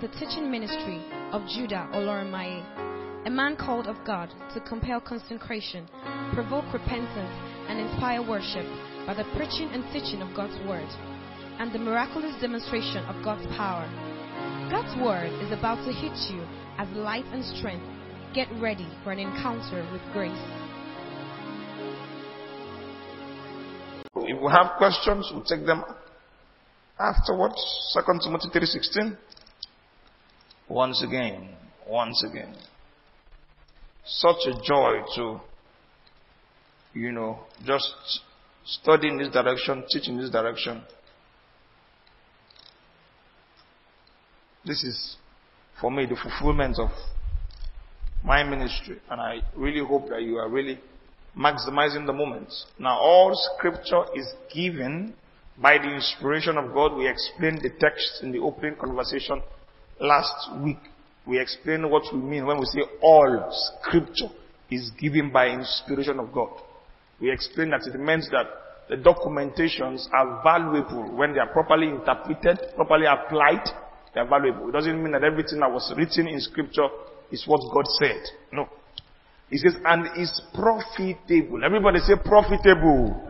to the teaching ministry of Judah Oloramaye, a man called of God to compel consecration, provoke repentance, and inspire worship by the preaching and teaching of God's word and the miraculous demonstration of God's power. God's word is about to hit you as light and strength. Get ready for an encounter with grace. If we have questions, we'll take them afterwards. Second Timothy 3.16. Once again, once again. Such a joy to, you know, just study in this direction, teach in this direction. This is, for me, the fulfillment of my ministry. And I really hope that you are really maximizing the moment. Now, all scripture is given by the inspiration of God. We explained the text in the opening conversation last week. We explained what we mean when we say all scripture is given by inspiration of God. We explained that it means that the documentations are valuable when they are properly interpreted, properly applied. They are valuable. It doesn't mean that everything that was written in scripture is what God said. No. He says, and is profitable. Everybody say profitable.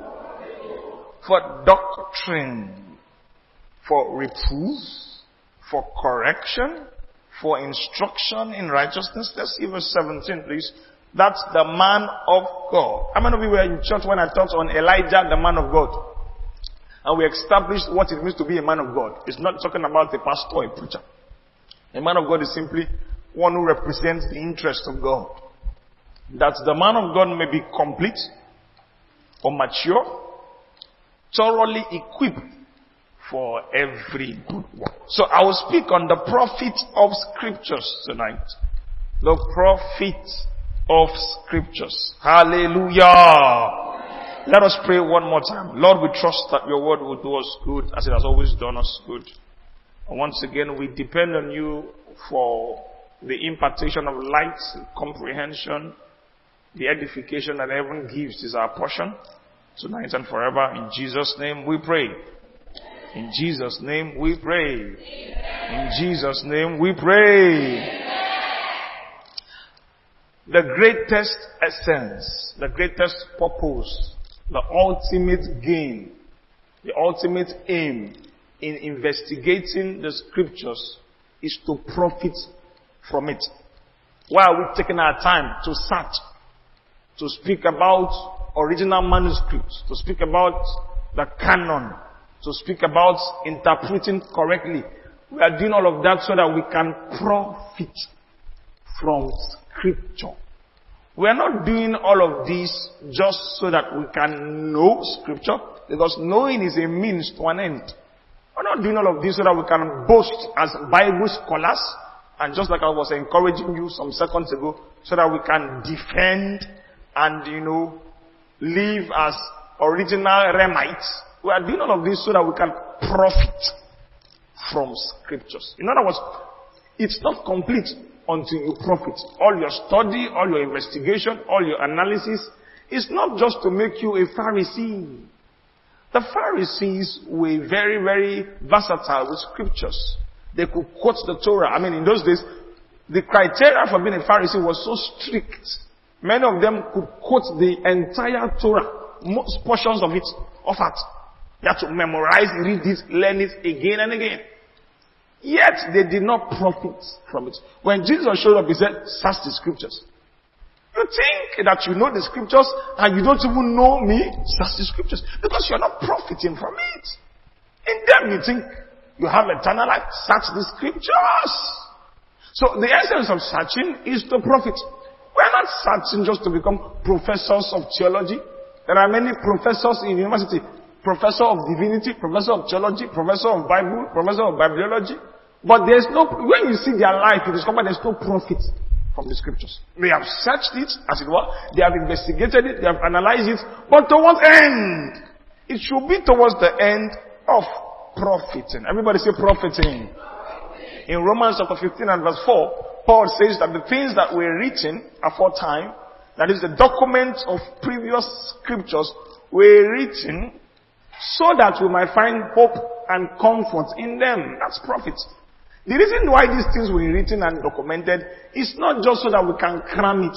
For doctrine, for reproof, for correction, for instruction in righteousness. Let's see verse 17, please. That's the man of God. How many of you were in church when I taught on Elijah, the man of God? And we established what it means to be a man of God. It's not talking about a pastor or a preacher. A man of God is simply one who represents the interest of God. That the man of God may be complete or mature, thoroughly equipped for every good work. So I will speak on the profit of scriptures tonight. The profit of scriptures. Hallelujah. Let us pray one more time. Lord, we trust that your word will do us good as it has always done us good. And once again, we depend on you for the impartation of light, comprehension, the edification that heaven gives is our portion tonight and forever. In Jesus' name we pray. In Jesus' name we pray. In Jesus' name we pray. The greatest essence, the greatest purpose, the ultimate gain, the ultimate aim in investigating the scriptures is to profit from it. Why are we taking our time to search, to speak about original manuscripts, to speak about the canon, to speak about interpreting correctly? We are doing all of that so that we can profit from scripture. We are not doing all of this just so that we can know scripture, because knowing is a means to an end. We're not doing all of this so that we can boast as Bible scholars, and just like I was encouraging you some seconds ago, so that we can defend and, you know, live as original Remites. We are doing all of this so that we can profit from scriptures. In other words, it's not complete until you profit. All your study, all your investigation, all your analysis is not just to make you a Pharisee. The Pharisees were very, very versatile with scriptures. They could quote the Torah. I mean, in those days, the criteria for being a Pharisee was so strict. Many of them could quote the entire Torah, most portions of it, of it. They had to memorize, read it, learn it again and again. Yet they did not profit from it. When Jesus showed up, he said, search the scriptures. You think that you know the scriptures and you don't even know me? Search the scriptures. Because you're not profiting from it. In them you think you have eternal life. Search the scriptures. So the essence of searching is to profit. We're not searching just to become professors of theology. There are many professors in university professor of divinity, professor of theology, professor of Bible, professor of bibliology. But there's no, when you see their life, you discover there's no profit from the scriptures. They have searched it, as it were. They have investigated it. They have analyzed it. But towards end? It should be towards the end of profiting. Everybody say profiting. In Romans chapter 15 and verse 4, Paul says that the things that were written aforetime, that is the documents of previous scriptures, were written so that we might find hope and comfort in them. That's profit. The reason why these things were written and documented is not just so that we can cram it.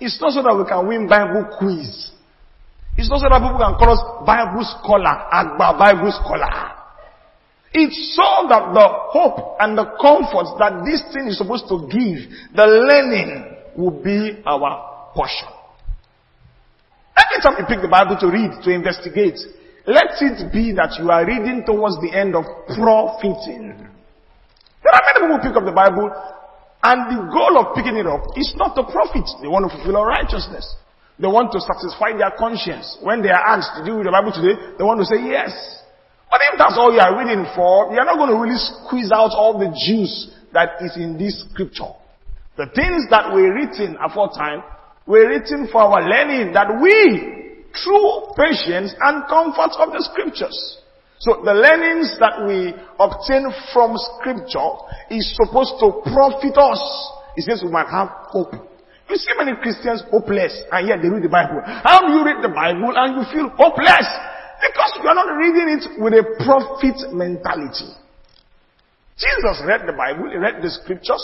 It's not so that we can win Bible quiz. It's not so that people can call us Bible scholar, Agba Bible scholar. It's so that the hope and the comfort that this thing is supposed to give, the learning will be our portion. Every time you pick the Bible to read, to investigate, let it be that you are reading towards the end of profiting. There are many people who pick up the Bible and the goal of picking it up is not to profit. They want to fulfill righteousness. They want to satisfy their conscience. When they are asked, to you read the Bible today? They want to say yes. But if that's all you are reading for, you're not going to really squeeze out all the juice that is in this scripture. The things that were written aforetime were written for our learning that we, through patience and comfort of the scriptures, so the learnings that we obtain from scripture is supposed to profit us. It says we might have hope. You see many Christians hopeless and yet they read the Bible. How do you read the Bible and you feel hopeless? Because you are not reading it with a profit mentality. Jesus read the Bible, he read the scriptures,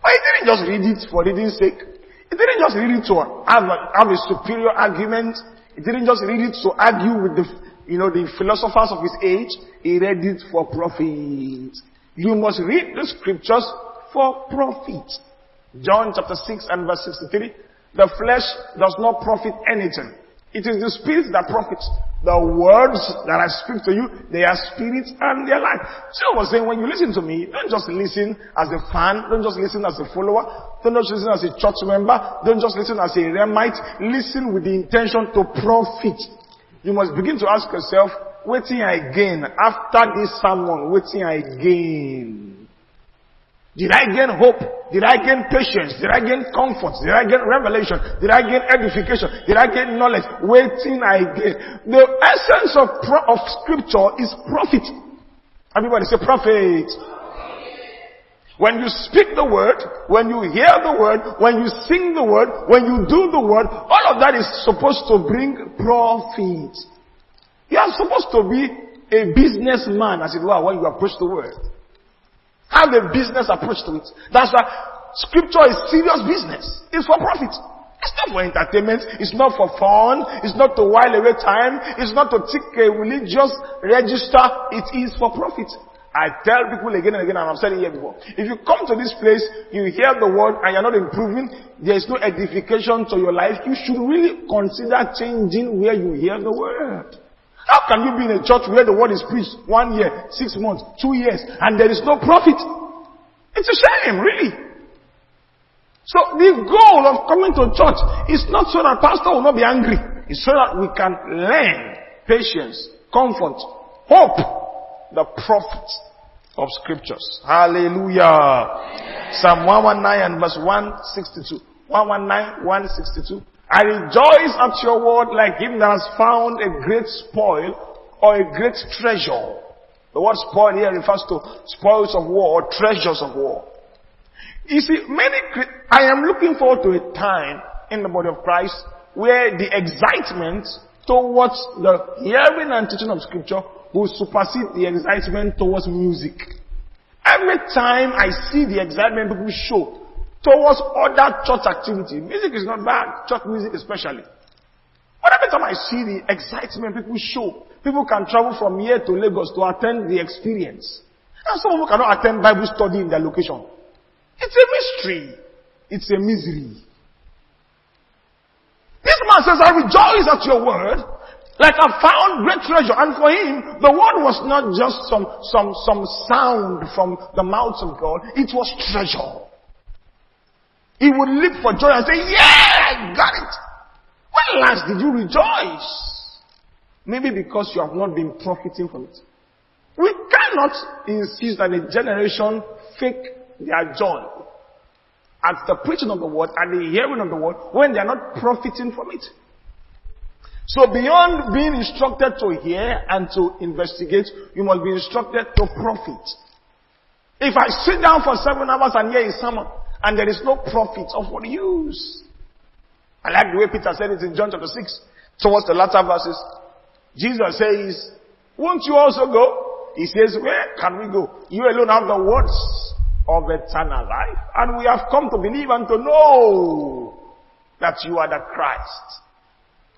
but he didn't just read it for reading's sake. He didn't just read it to have a, have a superior argument. He didn't just read it to argue with the you know, the philosophers of his age, he read it for profit. You must read the scriptures for profit. John chapter 6 and verse 63. The flesh does not profit anything. It is the spirit that profits. The words that I speak to you, they are spirit and they are life. So I was saying, when you listen to me, don't just listen as a fan, don't just listen as a follower, don't just listen as a church member, don't just listen as a remite. Listen with the intention to profit you must begin to ask yourself, waiting I gain after this sermon, waiting I gain. Did I gain hope? Did I gain patience? Did I gain comfort? Did I gain revelation? Did I gain edification? Did I gain knowledge? Waiting I gain. The essence of, pro- of scripture is profit. Everybody say profit. When you speak the word, when you hear the word, when you sing the word, when you do the word, all of that is supposed to bring profit. You are supposed to be a businessman, as it were, when you approach the word. Have a business approach to it. That's why scripture is serious business. It's for profit. It's not for entertainment. It's not for fun. It's not to while away time. It's not to tick a religious register. It is for profit. I tell people again and again, and I've said it here before. If you come to this place, you hear the word and you're not improving, there is no edification to your life, you should really consider changing where you hear the word. How can you be in a church where the word is preached one year, six months, two years, and there is no profit? It's a shame, really. So the goal of coming to church is not so that pastor will not be angry. It's so that we can learn patience, comfort, hope, the profit of scriptures. Hallelujah. Psalm 119 and verse 162. 119, 162. I rejoice at your word like him that has found a great spoil or a great treasure. The word spoil here refers to spoils of war or treasures of war. You see, many, I am looking forward to a time in the body of Christ where the excitement towards the hearing and teaching of scripture will supersede the excitement towards music. Every time I see the excitement people show towards other church activity, music is not bad, church music especially. But every time I see the excitement people show, people can travel from here to Lagos to attend the experience. And some people cannot attend Bible study in their location. It's a mystery. It's a misery. This man says, I rejoice at your word like I found great treasure. And for him, the word was not just some, some, some sound from the mouth of God. It was treasure. He would leap for joy and say, yeah, I got it. When last did you rejoice? Maybe because you have not been profiting from it. We cannot insist that a generation fake their joy at the preaching of the word, at the hearing of the word, when they are not profiting from it. So beyond being instructed to hear and to investigate, you must be instructed to profit. If I sit down for seven hours and hear a sermon and there is no profit of what use. I like the way Peter said it in John chapter 6 towards the latter verses. Jesus says, won't you also go? He says, where can we go? You alone have the words of eternal life. And we have come to believe and to know that you are the Christ.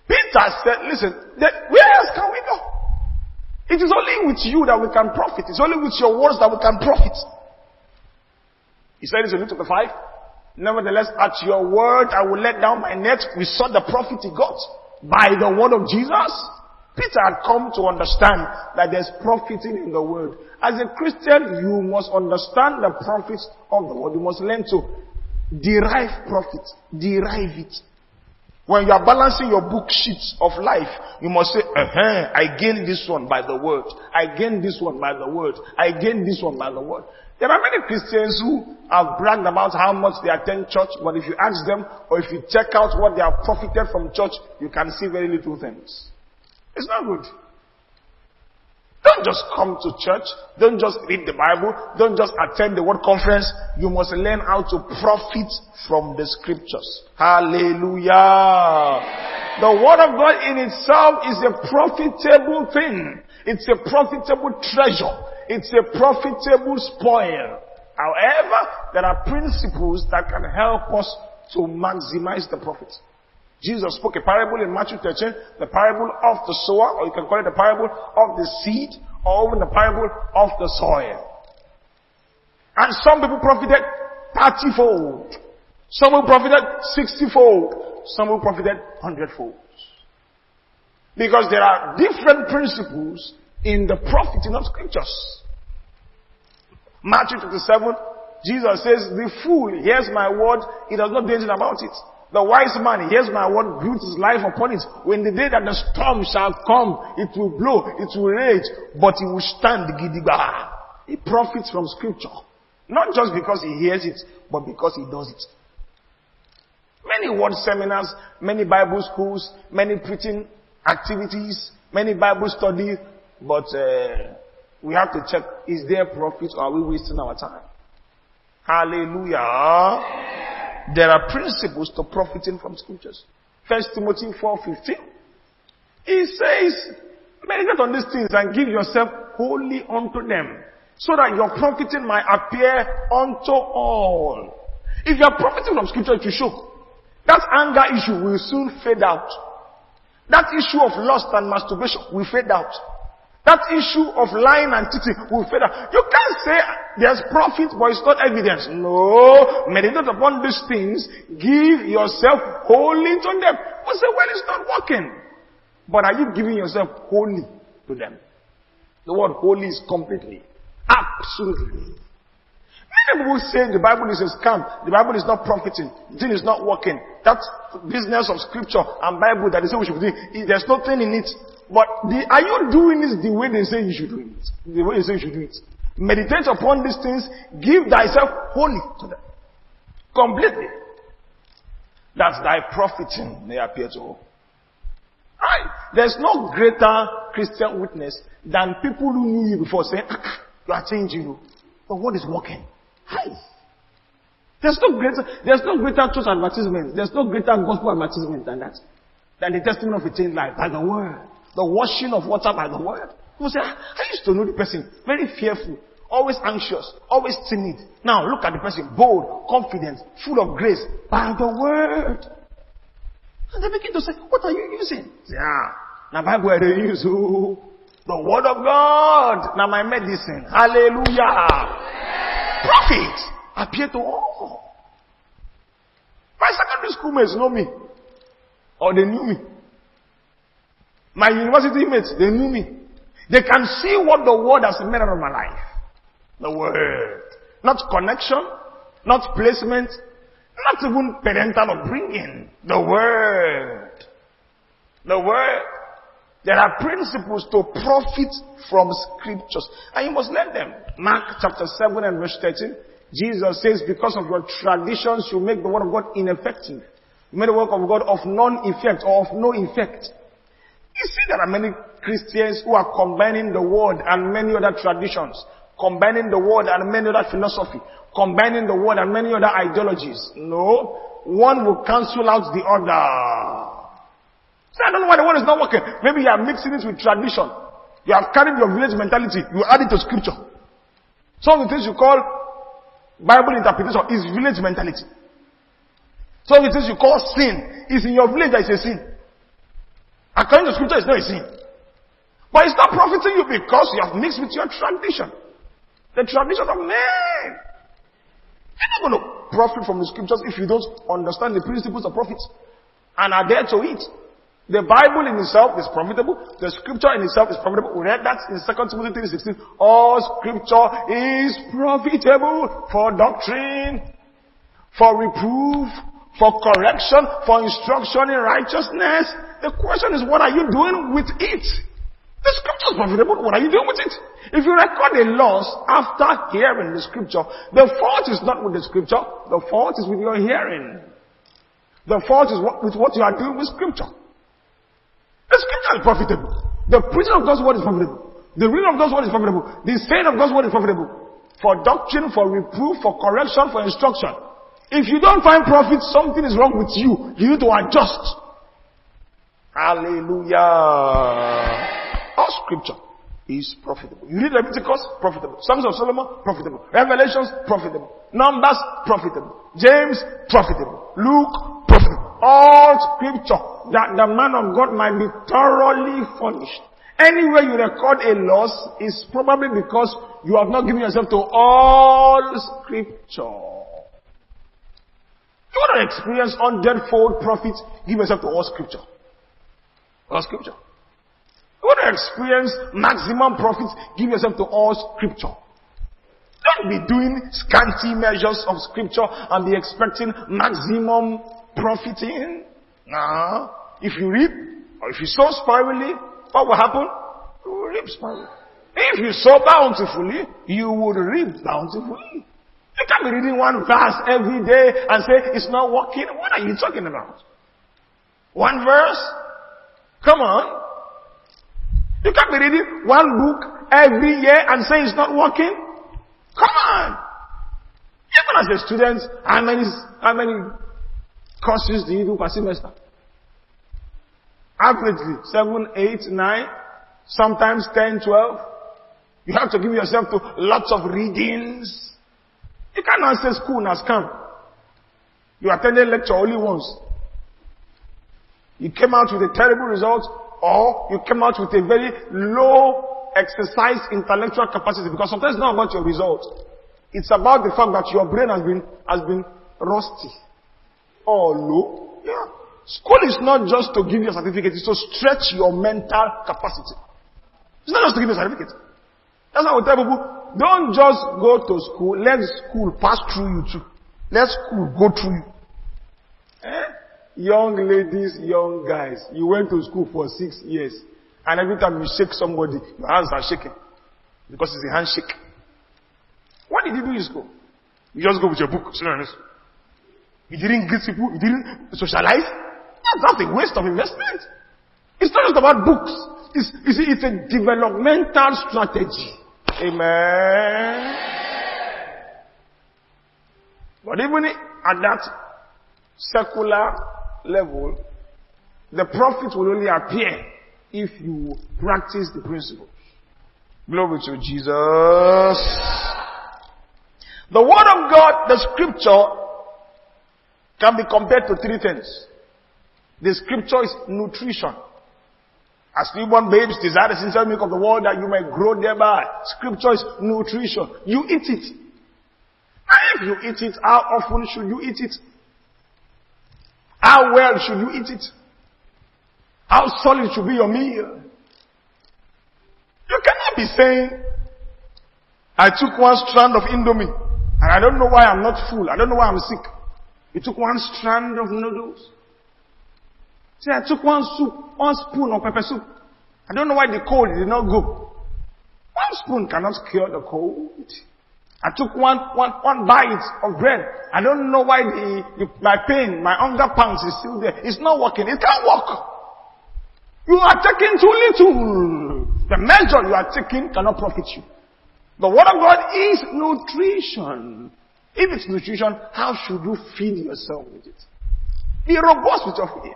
Peter said, listen, where else can we go? It is only with you that we can profit. It's only with your words that we can profit. He said this in Luke 5. Nevertheless, at your word, I will let down my net. We saw the profit he got by the word of Jesus. Peter had come to understand that there's profiting in the word. As a Christian, you must understand the profits of the word. You must learn to derive profit. Derive it. When you are balancing your book sheets of life, you must say, uh-huh, I gain this one by the word. I gain this one by the word. I gain this one by the word. There are many Christians who have bragged about how much they attend church, but if you ask them, or if you check out what they have profited from church, you can see very little things. It's not good. Don't just come to church. Don't just read the Bible. Don't just attend the word conference. You must learn how to profit from the scriptures. Hallelujah. The word of God in itself is a profitable thing. It's a profitable treasure. It's a profitable spoil. However, there are principles that can help us to maximize the profit. Jesus spoke a parable in Matthew 13, the parable of the sower, or you can call it the parable of the seed, or even the parable of the soil. And some people profited 30 fold. Some will profited 60 fold. Some will profited 100 fold. Because there are different principles in the profiting of scriptures. Matthew 27, Jesus says, the fool hears my word, he does not do anything about it. The wise man hears my word, builds his life upon it. When the day that the storm shall come, it will blow, it will rage, but he will stand gidigba. He profits from scripture. Not just because he hears it, but because he does it. Many word seminars, many Bible schools, many preaching activities, many Bible study, but uh, we have to check, is there profit or are we wasting our time? Hallelujah. There are principles to profiting from scriptures. First Timothy 4:15. He says, meditate on these things and give yourself wholly unto them, so that your profiting might appear unto all. If you are profiting from scripture, it will show. That anger issue will soon fade out. That issue of lust and masturbation will fade out. That issue of lying and cheating will fade out. You can't say there's profit, but it's not evidence. No. Meditate upon these things. Give yourself wholly to them. We say, well, it's not working. But are you giving yourself wholly to them? The word wholly is completely. Absolutely. Many people say the Bible is a scam. The Bible is not profiting. The thing is not working. That business of scripture and Bible that they say we should doing, there's nothing in it. But the, are you doing this the way they say you should do it? The way they say you should do it. Meditate upon these things. Give thyself wholly to them. Completely. That thy profiting may appear to all. Right. There's no greater Christian witness than people who knew you before saying, ah, you are changing. But what is working? Hi. There's no greater, there's no greater church advertisement. There's no greater gospel advertisement than that. Than the testimony of a changed life by the word the washing of water by the word. People say, ah, I used to know the person, very fearful, always anxious, always timid. Now look at the person, bold, confident, full of grace, by the word. And they begin to say, what are you using? Yeah. Now Bible they use oh, the word of God. Now my medicine. Hallelujah. Profit appear to all. My secondary schoolmates know me. Or they knew me. My university mates, they knew me. They can see what the word has made out of my life. The word. Not connection, not placement, not even parental upbringing. The word. The word. There are principles to profit from scriptures. And you must learn them. Mark chapter 7 and verse 13. Jesus says, because of your traditions, you make the word of God ineffective. You make the word of God of non-effect or of no effect. You see, there are many Christians who are combining the word and many other traditions, combining the word and many other philosophy, combining the word and many other ideologies. No, one will cancel out the other. So I don't know why the word is not working. Maybe you are mixing it with tradition. You have carried your village mentality. You add it to scripture. Some of the things you call Bible interpretation is village mentality. So if it is you call sin, it's in your village that is a sin. According to scripture, it's not a sin. But it's not profiting you because you have mixed with your tradition. The tradition of men. You're not going to profit from the scriptures if you don't understand the principles of profit and are there to it. The Bible in itself is profitable. The scripture in itself is profitable. We read that in 2 Timothy 3.16. All scripture is profitable for doctrine, for reproof, for correction, for instruction in righteousness. The question is, what are you doing with it? The scripture is profitable. What are you doing with it? If you record a loss after hearing the scripture, the fault is not with the scripture. The fault is with your hearing. The fault is with what you are doing with scripture. The scripture is profitable. The preaching of God's word is profitable. The reading of God's word is profitable. The saying of God's word is profitable. For doctrine, for reproof, for correction, for instruction. If you don't find profit, something is wrong with you. You need to adjust. Hallelujah. All scripture is profitable. You read Leviticus, profitable. Songs of Solomon, profitable. Revelations, profitable. Numbers, profitable. James, profitable. Luke, profitable. All scripture that the man of God might be thoroughly furnished. Anywhere you record a loss is probably because you have not given yourself to all scripture. You want to experience hundredfold profit, give yourself to all scripture. All scripture. You want to experience maximum profit, give yourself to all scripture. Don't be doing scanty measures of scripture and be expecting maximum profiting. Nah. If you reap, or if you sow spirally, what will happen? You will reap sparingly. If you sow bountifully, you would reap bountifully. You can't be reading one verse every day and say it's not working. What are you talking about? One verse? Come on. You can't be reading one book every year and say it's not working. Come on. Even as a student, how many, how many courses do you do per semester? Averagely, 7, 8, 9, sometimes 10, 12. You have to give yourself to lots of readings. You cannot say school has come. You attended lecture only once. You came out with a terrible result or you came out with a very low exercise intellectual capacity because sometimes it's not about your result. It's about the fact that your brain has been, has been rusty or low. Yeah. School is not just to give you a certificate, it's to stretch your mental capacity. It's not just to give you a certificate. That's why we tell people, don't just go to school, let school pass through you too. Let school go through you. Eh? Young ladies, young guys, you went to school for six years, and every time you shake somebody, your hands are shaking. Because it's a handshake. What did you do in school? You just go with your book. You didn't greet people, you didn't socialize. That's a waste of investment. It's not just about books. It's, see, it's a developmental strategy. Amen. But even at that secular level, the profit will only appear if you practice the principles. Glory to Jesus. The Word of God, the Scripture, can be compared to three things. The Scripture is nutrition. As newborn babes desire the sincere milk of the word that you may grow thereby. Scripture is nutrition. You eat it. And if you eat it, how often should you eat it? How well should you eat it? How solid should be your meal? You cannot be saying, I took one strand of indomie and I don't know why I'm not full. I don't know why I'm sick. You took one strand of noodles. Say, I took one soup, one spoon of pepper soup. I don't know why the cold did not go. One spoon cannot cure the cold. I took one, one, one bite of bread. I don't know why the, the, my pain, my hunger pangs is still there. It's not working. It can't work. You are taking too little. The measure you are taking cannot profit you. The word of God is nutrition. If it's nutrition, how should you feed yourself with it? Be robust with your food.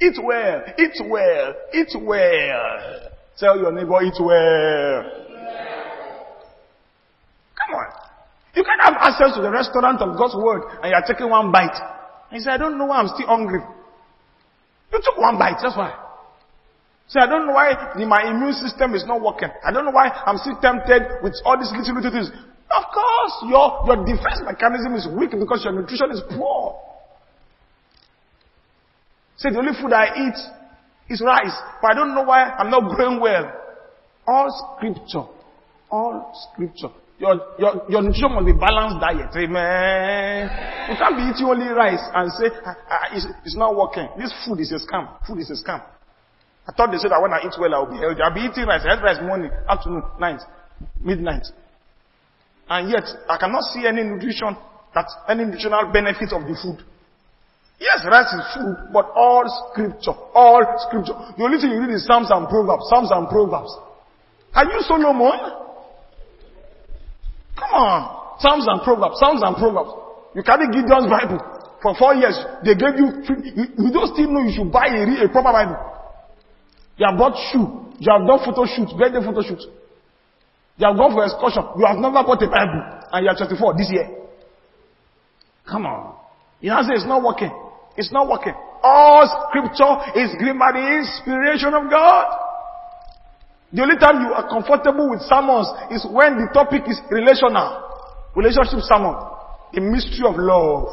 Eat well, eat well, eat well. Tell your neighbor, eat well. Come on. You can't have access to the restaurant of God's word and you are taking one bite. And you say, I don't know why I'm still hungry. You took one bite, that's why. Say, I don't know why my immune system is not working. I don't know why I'm still tempted with all these little, little things. Of course, your, your defense mechanism is weak because your nutrition is poor. Say, the only food I eat is rice, but I don't know why I'm not growing well. All scripture, all scripture. Your, your, your nutrition must be balanced diet. Amen. You can't be eating only rice and say, ah, ah, it's, it's not working. This food is a scam. Food is a scam. I thought they said that when I eat well, I'll be healthy. I'll be eating rice. I eat rice morning, afternoon, night, midnight. And yet, I cannot see any nutrition, that any nutritional benefit of the food. Yes, rice is food, but all scripture, all scripture. The only thing you read is Psalms and Proverbs, Psalms and Proverbs. Are you Solomon? Come on. Psalms and Proverbs, Psalms and Proverbs. You carry Gideon's Bible. For four years, they gave you, you, you don't still know you should buy a, a proper Bible. You have bought shoe. You have done photo shoots, birthday photo shoots. You have gone for excursion. You have never bought a Bible. And you are 24 this year. Come on. You know, it's not working. It's not working. All scripture is given by the inspiration of God. The only time you are comfortable with sermons is when the topic is relational. Relationship sermon. The mystery of love.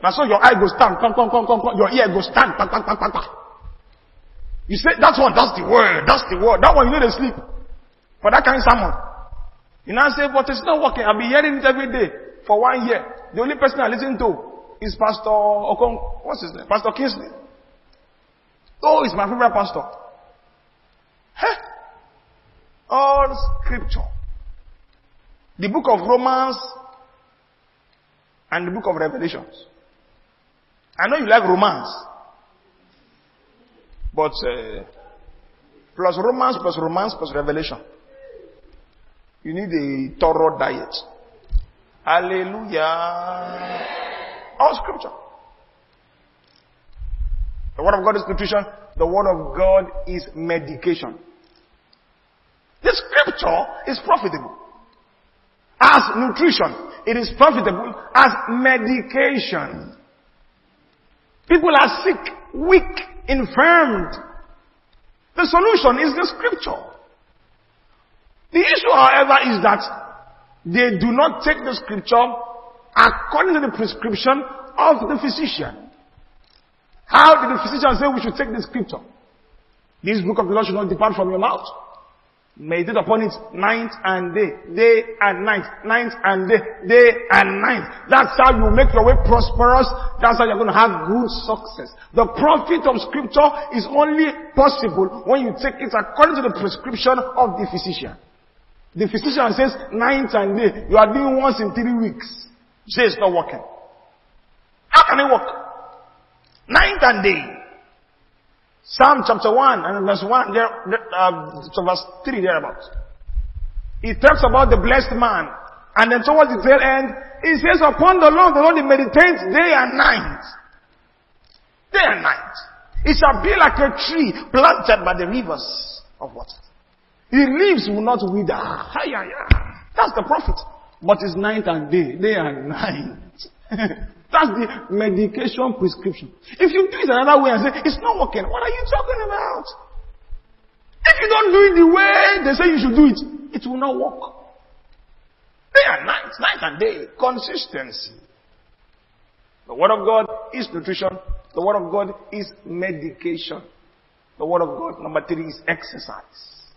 Now so your eye goes stand, come, come, come, come. Your ear goes stand, bang, bang, bang, bang, bang. You say, that's one, that's the word, that's the word. That one, you know they sleep. For that kind of sermon. You now say, but it's not working. I've been hearing it every day for one year. The only person I listen to is Pastor Okon, what's his name? Pastor Kingsley. Oh, he's my favorite pastor. Huh? All scripture. The book of Romans and the book of Revelations. I know you like Romans, But uh, plus Romans plus Romans plus revelation. You need a thorough diet. Hallelujah. All scripture. The word of God is nutrition. The word of God is medication. The scripture is profitable. As nutrition, it is profitable as medication. People are sick, weak, infirmed. The solution is the scripture. The issue, however, is that they do not take the scripture according to the prescription of the physician. How did the physician say we should take the scripture? This book of the Lord should not depart from your mouth. Meditate upon it night and day, day and night, night and day, day and night. That's how you make your way prosperous. That's how you're going to have good success. The profit of scripture is only possible when you take it according to the prescription of the physician. The physician says night and day. You are doing once in three weeks. Say it's not working. How can it work? Night and day. Psalm chapter 1 and verse 1, there, uh, verse 3 thereabouts. He talks about the blessed man. And then towards the tail end, he says, upon the Lord, the Lord he meditates day and night. Day and night. It shall be like a tree planted by the rivers of water. His leaves will not wither. That's the profit. But it's night and day, day and night. That's the medication prescription. If you do it another way and say, it's not working, what are you talking about? If you don't do it the way they say you should do it, it will not work. Day and night, night and day, consistency. The Word of God is nutrition. The Word of God is medication. The Word of God, number three, is exercise.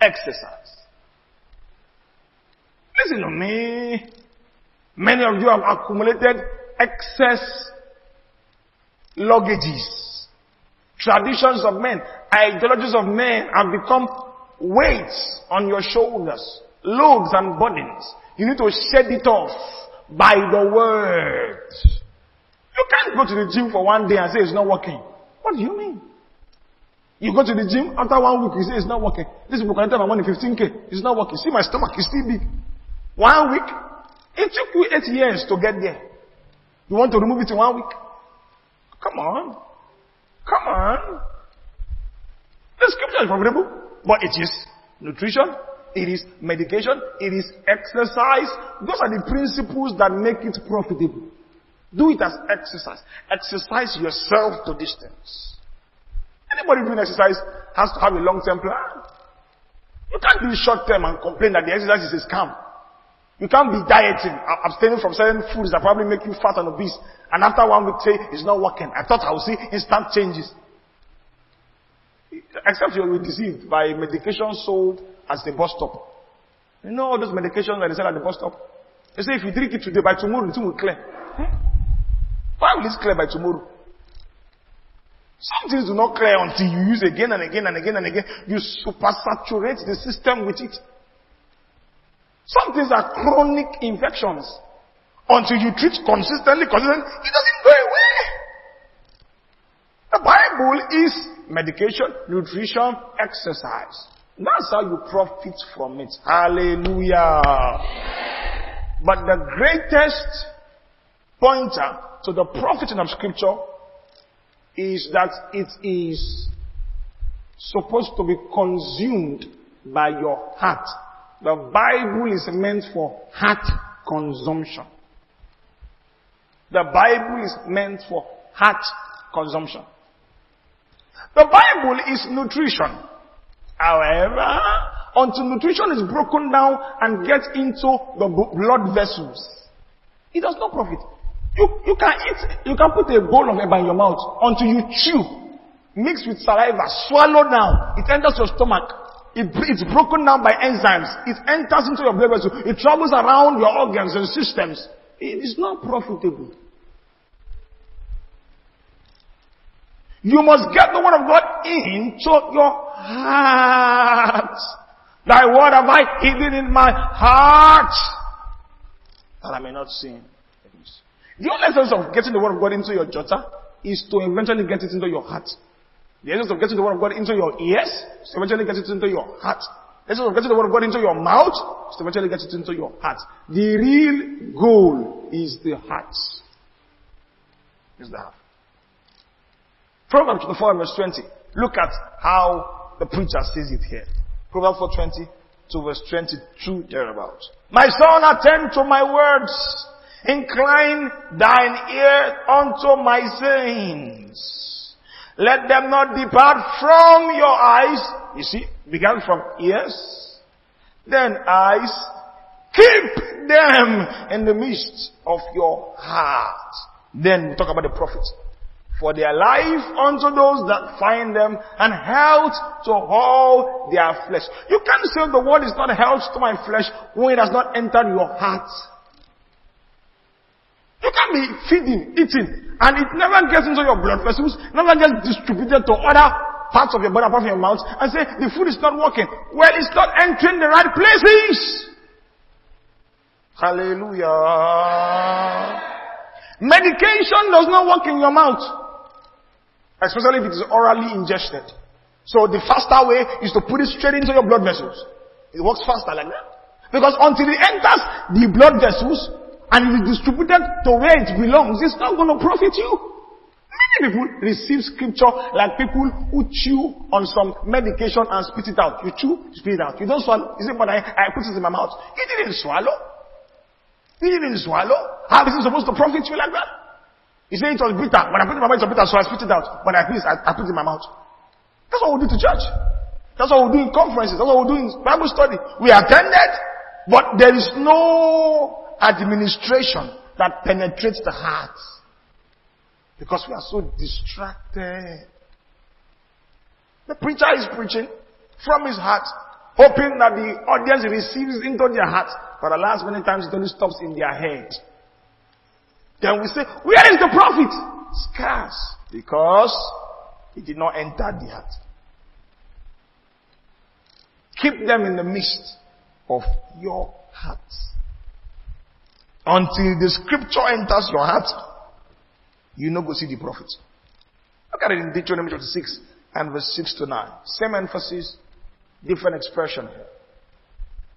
Exercise. Listen to me. Many of you have accumulated excess luggages, traditions of men, ideologies of men have become weights on your shoulders, loads and burdens. You need to shed it off by the word. You can't go to the gym for one day and say it's not working. What do you mean? You go to the gym, after one week you say it's not working. This book can tell my money 15k. It's not working. See my stomach is still big. One week. It took you eight years to get there. You want to remove it in one week? Come on. Come on. The scripture is profitable, but it is nutrition, it is medication, it is exercise. Those are the principles that make it profitable. Do it as exercise. Exercise yourself to distance. Anybody doing exercise has to have a long-term plan. You can't do short-term and complain that the exercise is a scam. You can't be dieting, abstaining from certain foods that probably make you fat and obese. And after one week say, it's not working. I thought I would see instant changes. Except you'll be deceived by medication sold as the bus stop. You know all those medications that they sell at the bus stop? They say if you drink it today, by tomorrow, the thing will clear. Hmm? Why will it clear by tomorrow? Some things do not clear until you use again and again and again and again. You supersaturate the system with it. Some things are chronic infections. Until you treat consistently, consistently, it doesn't go away. The Bible is medication, nutrition, exercise. That's how you profit from it. Hallelujah. But the greatest pointer to the profiting of scripture is that it is supposed to be consumed by your heart. The Bible is meant for heart consumption. The Bible is meant for heart consumption. The Bible is nutrition. However, until nutrition is broken down and gets into the blood vessels, it does not profit. You, you can eat, you can put a bowl of eba in your mouth until you chew, mix with saliva, swallow down. It enters your stomach. It, it's broken down by enzymes. It enters into your blood vessel. It travels around your organs and systems. It is not profitable. You must get the word of God into your heart. Thy word have I hidden in my heart that I may not sin. The only essence of getting the word of God into your jota is to eventually get it into your heart. The essence of getting the word of God into your ears is to eventually get it into your heart. The essence of getting the word of God into your mouth is to eventually get it into your heart. The real goal is the heart. Is the heart. Proverbs 4 verse 20. Look at how the preacher says it here. Proverbs 4:20 to verse 22 thereabout. My son, attend to my words. Incline thine ear unto my sayings. Let them not depart from your eyes. You see, began from ears, then eyes. Keep them in the midst of your heart. Then we talk about the profits for their life unto those that find them, and health to all their flesh. You can't say the word is not health to my flesh when it has not entered your heart. You can't be feeding, eating, and it never gets into your blood vessels, never gets distributed to other parts of your body apart from your mouth, and say the food is not working. Well, it's not entering the right places. Hallelujah. Medication does not work in your mouth. Especially if it is orally ingested. So the faster way is to put it straight into your blood vessels. It works faster like that. Because until it enters the blood vessels and it is distributed to where it belongs, it's not going to profit you. Many people receive scripture like people who chew on some medication and spit it out. You chew, spit it out. You don't swallow. You say, but I, I put it in my mouth. You didn't swallow. You didn't swallow. How is it supposed to profit you like that? He said it was bitter. When I put it in my mouth, it was bitter, so I spit it out. When I finish, I, I put it in my mouth. That's what we do to church. That's what we do in conferences. That's what we do in Bible study. We attended, but there is no administration that penetrates the heart. Because we are so distracted. The preacher is preaching from his heart, hoping that the audience receives into their heart. But alas, many times it only stops in their head. Then we say, where is the profit? Scarce. Because it did not enter the heart. Keep them in the midst of your heart. Until the scripture enters your heart, you know go see the profit. Look at it in Deuteronomy 26 and verse 6 to 9. Same emphasis, different expression.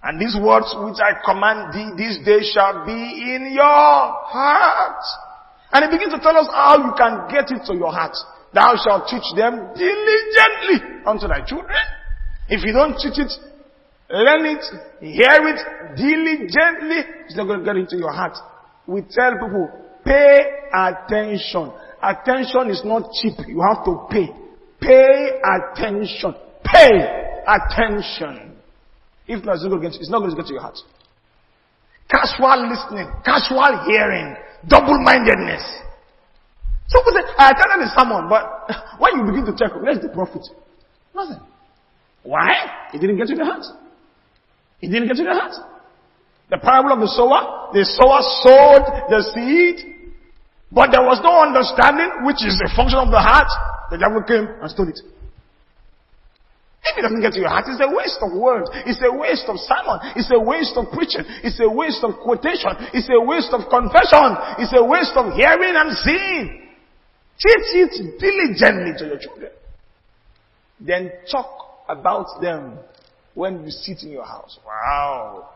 And these words which I command thee this day shall be in your heart. And he begins to tell us how you can get it to your heart. Thou shalt teach them diligently unto thy children. If you don't teach it Learn it, hear it diligently. It's not going to get into your heart. We tell people, pay attention. Attention is not cheap. You have to pay. Pay attention. Pay attention. If not, it's not going to get to your heart. Casual listening, casual hearing, double-mindedness. Some people say, I attended the sermon, but when you begin to check, where's the profit? Nothing. Why? It didn't get to the heart. It didn't get to the heart. The parable of the sower, the sower sowed the seed, but there was no understanding, which is a function of the heart. The devil came and stole it. If it doesn't get to your heart, it's a waste of words. It's a waste of sermon. It's a waste of preaching. It's a waste of quotation. It's a waste of confession. It's a waste of hearing and seeing. Teach it diligently to your children. Then talk about them when you sit in your house. Wow.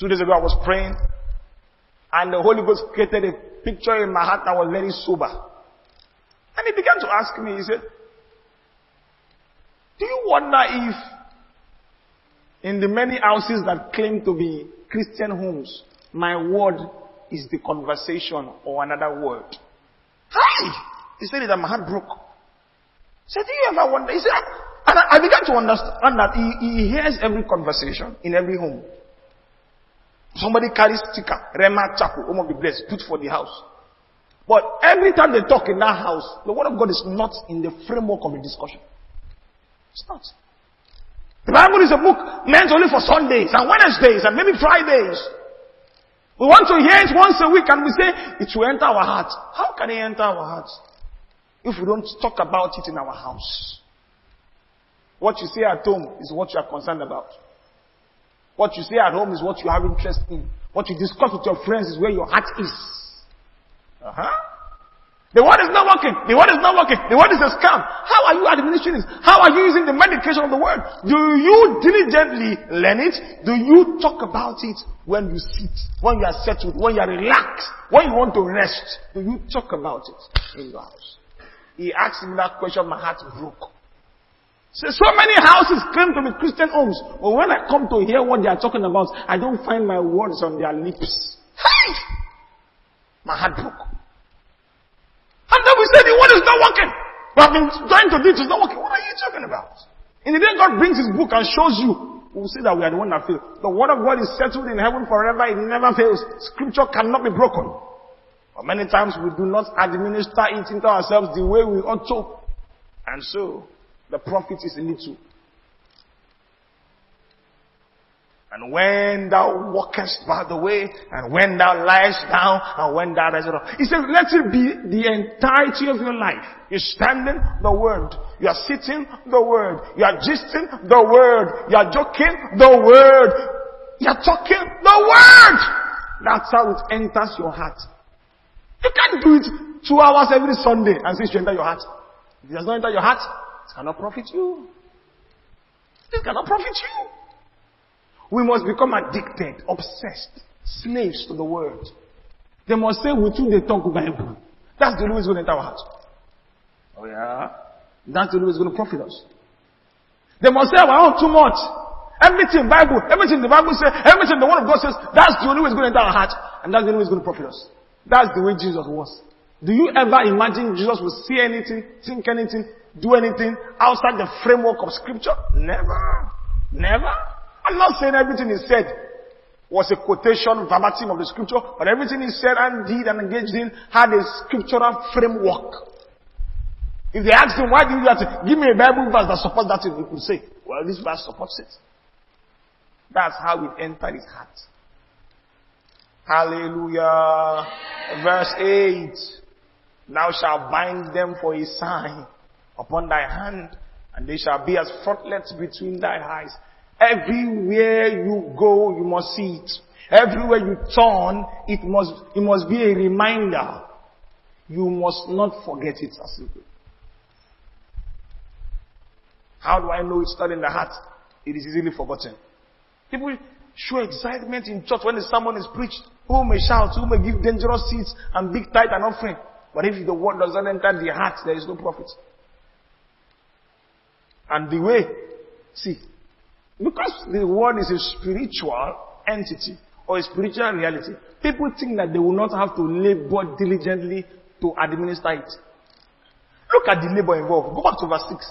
Two days ago I was praying and the Holy Ghost created a picture in my heart that was very sober. And he began to ask me, he said, do you wonder if in the many houses that claim to be Christian homes, my word is the conversation or another word? Hi! He said that my heart broke. He said, do you ever wonder? He said, and I, I began to understand that he, he hears every conversation in every home. Somebody carries sticker, Rema home of the blessed, put for the house. But every time they talk in that house, the word of God is not in the framework of the discussion. It's not. The Bible is a book meant only for Sundays and Wednesdays and maybe Fridays. We want to hear it once a week and we say it will enter our hearts. How can it enter our hearts? If we don't talk about it in our house. What you say at home is what you are concerned about. What you say at home is what you have interest in. What you discuss with your friends is where your heart is. Uh-huh. The word is not working. The word is not working. The word is a scam. How are you administering this? How are you using the medication of the word? Do you diligently learn it? Do you talk about it when you sit, when you are settled, when you are relaxed, when you want to rest? Do you talk about it in your house? He asked me that question, my heart broke. So, so many houses claim to be Christian homes, but when I come to hear what they are talking about, I don't find my words on their lips. Hey! My heart broke. And then we say the word is not working. We have been trying to do it, it's not working. What are you talking about? In the day God brings his book and shows you, we will say that we are the one that failed. The word of God is settled in heaven forever, it never fails. Scripture cannot be broken. But many times we do not administer it into ourselves the way we ought to. And so, the profit is little. And when thou walkest by the way, and when thou liest down, and when thou risest up. He said, let it be the entirety of your life. You're standing, the word. You are sitting, the word. You are gisting, the word. You are joking, the word. You are talking, the word. That's how it enters your heart. You can't do it two hours every Sunday and see it should enter your heart. If it does not enter your heart, it cannot profit you. It cannot profit you. We must become addicted, obsessed, slaves to the word. They must say, with whom they talk Bible. That's the only way it's going to enter our heart. Oh yeah? That's the only way it's going to profit us. They must say, "I want too much. Everything Bible, everything the Bible says, everything the Word of God says, that's the only way it's going to enter our heart. And that's the only way it's going to profit us. That's the way Jesus was. Do you ever imagine Jesus would see anything, think anything, do anything outside the framework of scripture? Never. Never. I'm not saying everything he said was a quotation verbatim of the scripture, but everything he said and did and engaged in had a scriptural framework. If they asked him, why did you have to Give me a Bible verse that supports that he could say, well, this verse supports it. That's how it entered his heart. Hallelujah. Verse 8. Thou shalt bind them for a sign upon thy hand, and they shall be as frontlets between thy eyes. Everywhere you go, you must see it. Everywhere you turn, it must, it must be a reminder. You must not forget it as you go. How do I know it's not in the heart? It is easily forgotten. People show excitement in church when the sermon is preached. Who may shout, who may give dangerous seats and big tithe and offering. But if the word doesn't enter the heart, there is no profit. And the way, see, Because the word is a spiritual entity or a spiritual reality, people think that they will not have to labor diligently to administer it. Look at the labor involved. Go back to verse 6.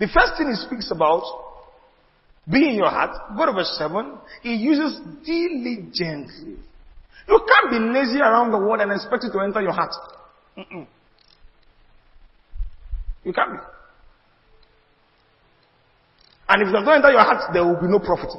The first thing he speaks about, be in your heart. Go to verse 7. He uses diligently. You can't be lazy around the word and expect it to enter your heart. Mm-mm. You can't be. And if it does not enter your heart, there will be no profit.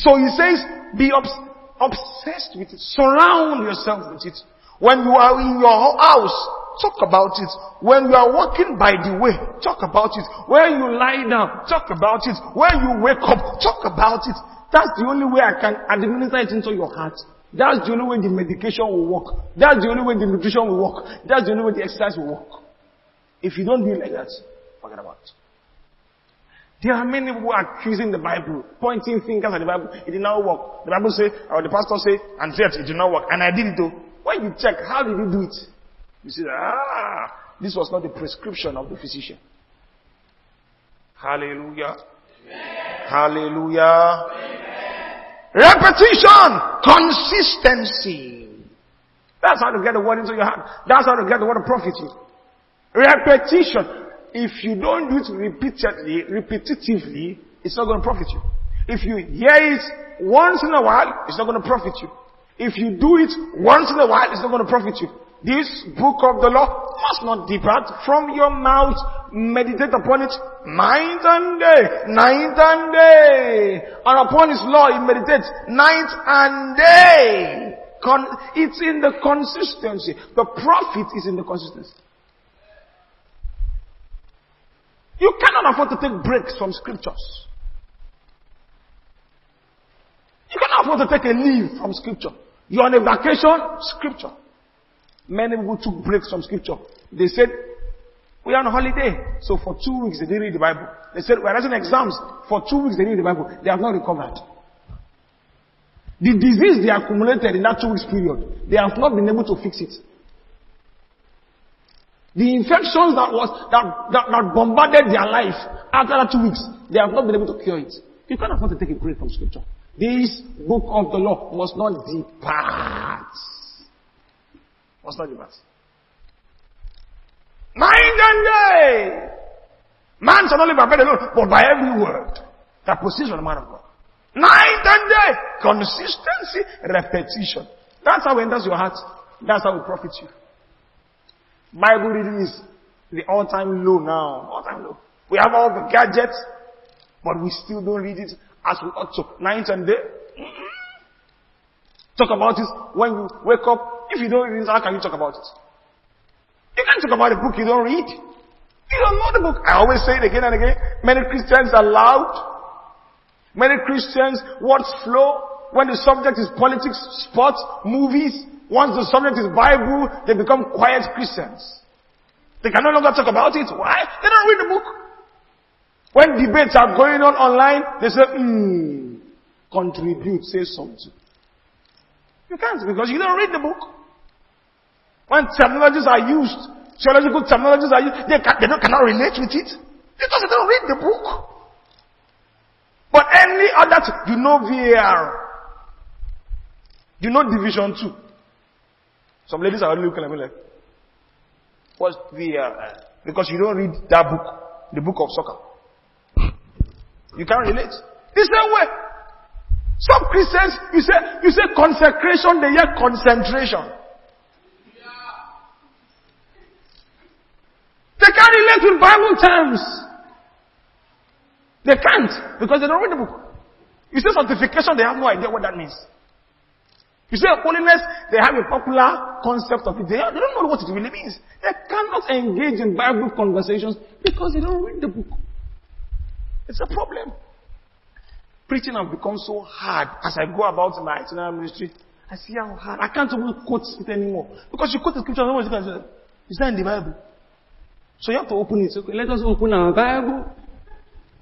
So he says, be obs- obsessed with it. Surround yourself with it. When you are in your house, talk about it. When you are walking by the way, talk about it. When you lie down, talk about it. When you wake up, talk about it. That's the only way I can administer it into your heart. That's the only way the medication will work. That's the only way the nutrition will work. That's the only way the exercise will work. If you don't do it like that, forget about it. There are many who are accusing the Bible, pointing fingers at the Bible. It did not work. The Bible says, or the pastor says, and said it did not work. And I did it though. When you check, how did you do it? You see, ah, this was not the prescription of the physician. Hallelujah. Amen. Hallelujah. Amen. Repetition, consistency. That's how to get the word into your heart. That's how to get the word to profit you. Repetition. If you don't do it repeatedly, repetitively, it's not going to profit you. If you hear it once in a while, it's not going to profit you. If you do it once in a while, it's not going to profit you. This book of the law must not depart from your mouth. Meditate upon it night and day, night and day. And upon his law, he meditates night and day. Con- it's in the consistency. The profit is in the consistency. You cannot afford to take breaks from scriptures. You cannot afford to take a leave from scripture. You're on a vacation, scripture. Many people took breaks from scripture. They said, we are on holiday. So for two weeks they didn't read the Bible. They said, we're writing exams. For two weeks they didn't read the Bible. They have not recovered. The disease they accumulated in that two weeks period, they have not been able to fix it. The infections that was that, that, that bombarded their life after that two weeks, they have not been able to cure it. You can't afford to take a break from scripture. This book of the law must not depart. Must not depart. Night and day. Man shall not live by bread alone, but by every word that proceeds from the man of God. Night and day. Consistency, repetition. That's how it enters your heart. That's how it profits you. Bible reading is the all-time low now. All-time low. We have all the gadgets, but we still don't read it as we ought to. Night and day. Mm-hmm. Talk about it when you wake up. If you don't read it, how can you talk about it? You can't talk about a book you don't read. You don't know the book. I always say it again and again. Many Christians are loud. Many Christians, words flow. When the subject is politics, sports, movies, once the subject is Bible, they become quiet Christians. They can no longer talk about it. Why? They don't read the book. When debates are going on online, they say, hmm, contribute, say something. You can't because you don't read the book. When terminologies are used, theological terminologies are used, they, can, they don't, cannot relate with it because they don't read the book. But any other, you know VAR. You know Division 2. Some ladies are looking at me like, what's the, uh, because you don't read that book, the book of soccer. You can't relate. The same way. Some Christians, you say, you say consecration, they hear concentration. They can't relate with Bible terms. They can't because they don't read the book. You say sanctification, they have no idea what that means. You say holiness, they have a popular concept of it. They, they don't know what it really means. They cannot engage in Bible conversations because they don't read the book. It's a problem. Preaching has become so hard as I go about in my itinerary ministry. I see how hard. I can't even quote it anymore. Because you quote the scripture, no say, it's not in the Bible. So you have to open it. Okay, let us open our Bible.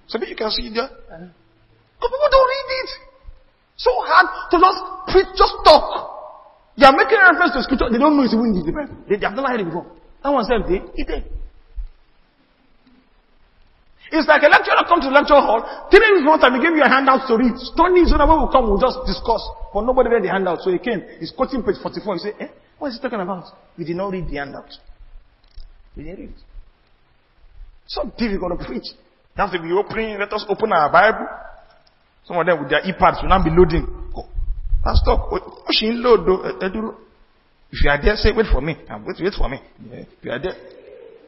So you can see it there. But people don't read it. So hard to just preach, just talk. They are making reference to scripture. They don't know it's even in the Bible. They, they have never heard it before. That one said, they, did. It's like a lecturer comes to the lecture hall, three days one time he gave you a handout to read. Study is when we will come, we'll just discuss. But nobody read the handout, so he came. He's quoting page 44. He said, eh, what is he talking about? We did not read the handout. We didn't read it. So difficult to preach. You have to be opening, let us open our Bible. Some of them with their iPads will not be loading. Pastor, oh, she load though. If you are there, say, wait for me. Wait, wait for me. If you are there,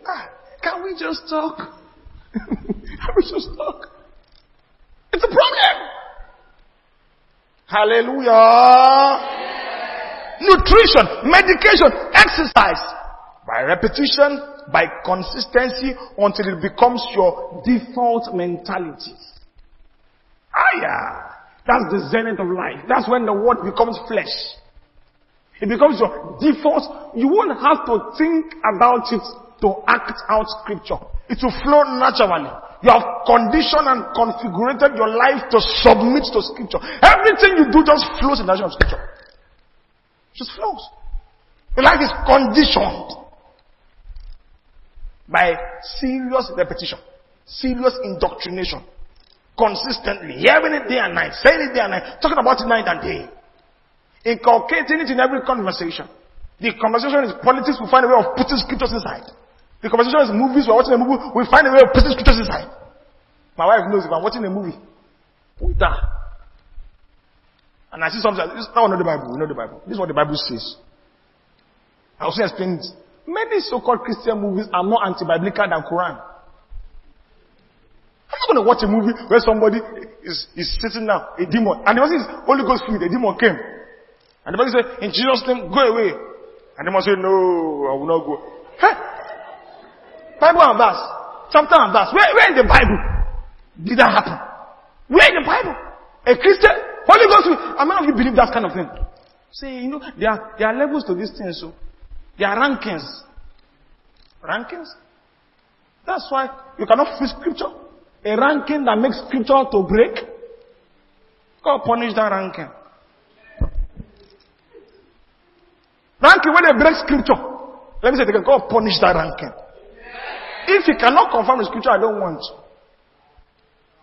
ah, can we just talk? I was just talk? It's a problem. Hallelujah. Nutrition, medication, exercise. By repetition, by consistency, until it becomes your default mentality. Ah, yeah. That's the zenith of life. That's when the word becomes flesh. It becomes your default. You won't have to think about it to act out scripture. It will flow naturally. You have conditioned and configured your life to submit to scripture. Everything you do just flows in the direction of scripture. It just flows. Your life is conditioned by serious repetition, serious indoctrination, consistently, hearing it day and night, saying it day and night, talking about it night and day, inculcating it in every conversation. The conversation is politics, we find a way of putting scriptures inside. The conversation is movies, we're watching a movie, we find a way of putting scriptures inside. My wife knows if I'm watching a movie, we die. And I see something, this is not the Bible, we know the Bible. This is what the Bible says. I also explain it. Many so-called Christian movies are more anti-biblical than Quran. I'm not going to watch a movie where somebody is, is sitting down, a demon, and the person is Holy Ghost filled, a demon came. And the person said, in Jesus' name, go away. And the man said, no, I will not go. Hey, Bible and verse. Chapter and verse. Where, where in the Bible did that happen? Where in the Bible? A Christian, Holy Ghost, many of you believe that kind of thing? Say, you know, there are, there are levels to these things, so there are rankings. Rankings? That's why you cannot fit scripture. A ranking that makes scripture to break. God punish that ranking. Ranking when they break scripture. Let me say it again. God punish that ranking. If he cannot confirm the scripture, I don't want.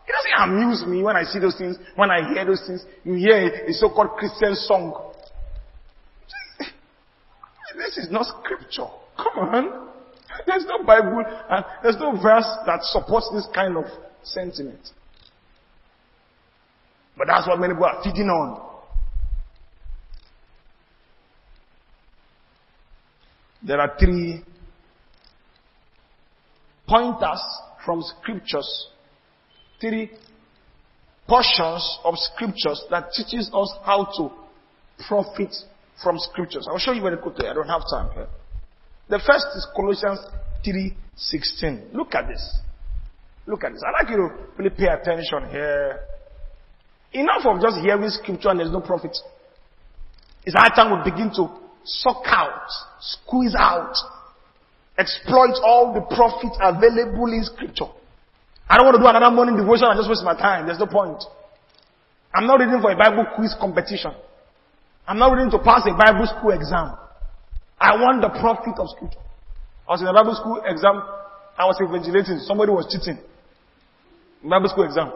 It doesn't amuse me when I see those things, when I hear those things. You hear a, a so-called Christian song. This is not scripture. Come on. There's no Bible and there's no verse that supports this kind of sentiment. But that's what many people are feeding on. There are three pointers from scriptures, three portions of scriptures that teaches us how to profit from scriptures. I'll show you very quickly. I don't have time here. The first is Colossians 3:16. Look at this. Look at this. I'd like you to really pay attention here. Enough of just hearing scripture and there's no profit. It's high time we begin to suck out, squeeze out exploit all the profit available in scripture. I don't want to do another morning devotion and just waste my time. There's no point. I'm not reading for a Bible quiz competition. I'm not reading to pass a Bible school exam. I want the profit of scripture. I was in a Bible school exam. I was evangelizing. Somebody was cheating. Bible school exam.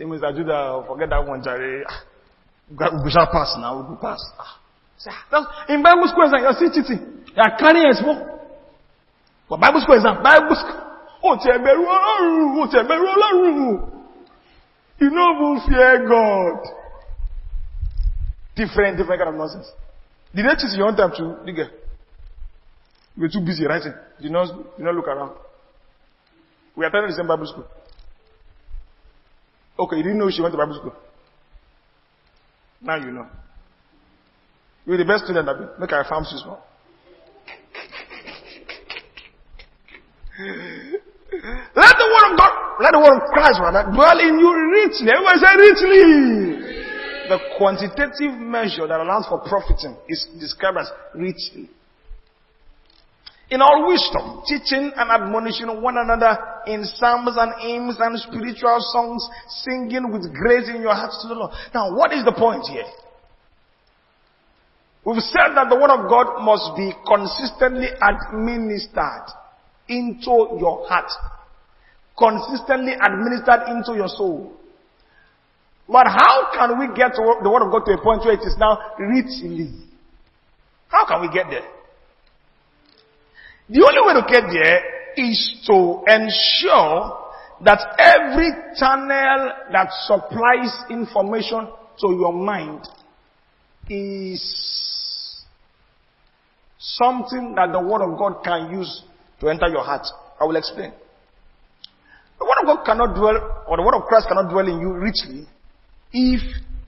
I do that. Forget that one, Jerry. We shall pass now. We will pass. Ah, in Bible school exam, you're still cheating. Are carrying us more. But Bible school exam, Bible school. Oh, ti ẹ̀bẹ̀rù Ọlọ́run, oh, ti ẹ̀bẹ̀rù Ọlọ́run. You know who fear God. Different, different kind of nonsense. Did they teach you one time to nigga? You were too busy writing. Did not, did not look around. We attended the same Bible school. Okay, you didn't know she went to Bible school. Now you know. You're the best student that make our farm small. Let the word of God, let the word of Christ rather dwell in you richly. Everybody say richly. The quantitative measure that allows for profiting is described as richly. In all wisdom, teaching and admonishing one another in psalms and hymns and spiritual songs, singing with grace in your hearts to the Lord. Now, what is the point here? We've said that the word of God must be consistently administered into your heart. consistently administered into your soul. But how can we get the word of God to a point where it is now richly? How can we get there? The only way to get there is to ensure that every channel that supplies information to your mind is something that the Word of God can use to enter your heart. I will explain. The Word of God cannot dwell, or the Word of Christ cannot dwell in you richly if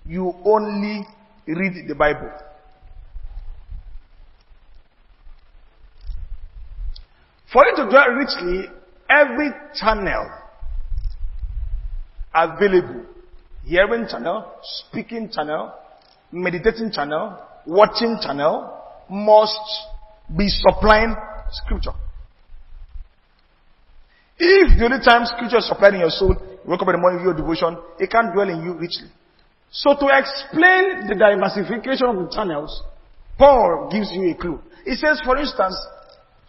you only read the Bible. For it to dwell richly, every channel available, hearing channel, speaking channel, meditating channel, watching channel, must be supplying scripture. If the only time scripture is supplied in your soul, you wake up in the morning, with your devotion, it can't dwell in you richly. So to explain the diversification of the channels, Paul gives you a clue. He says, for instance,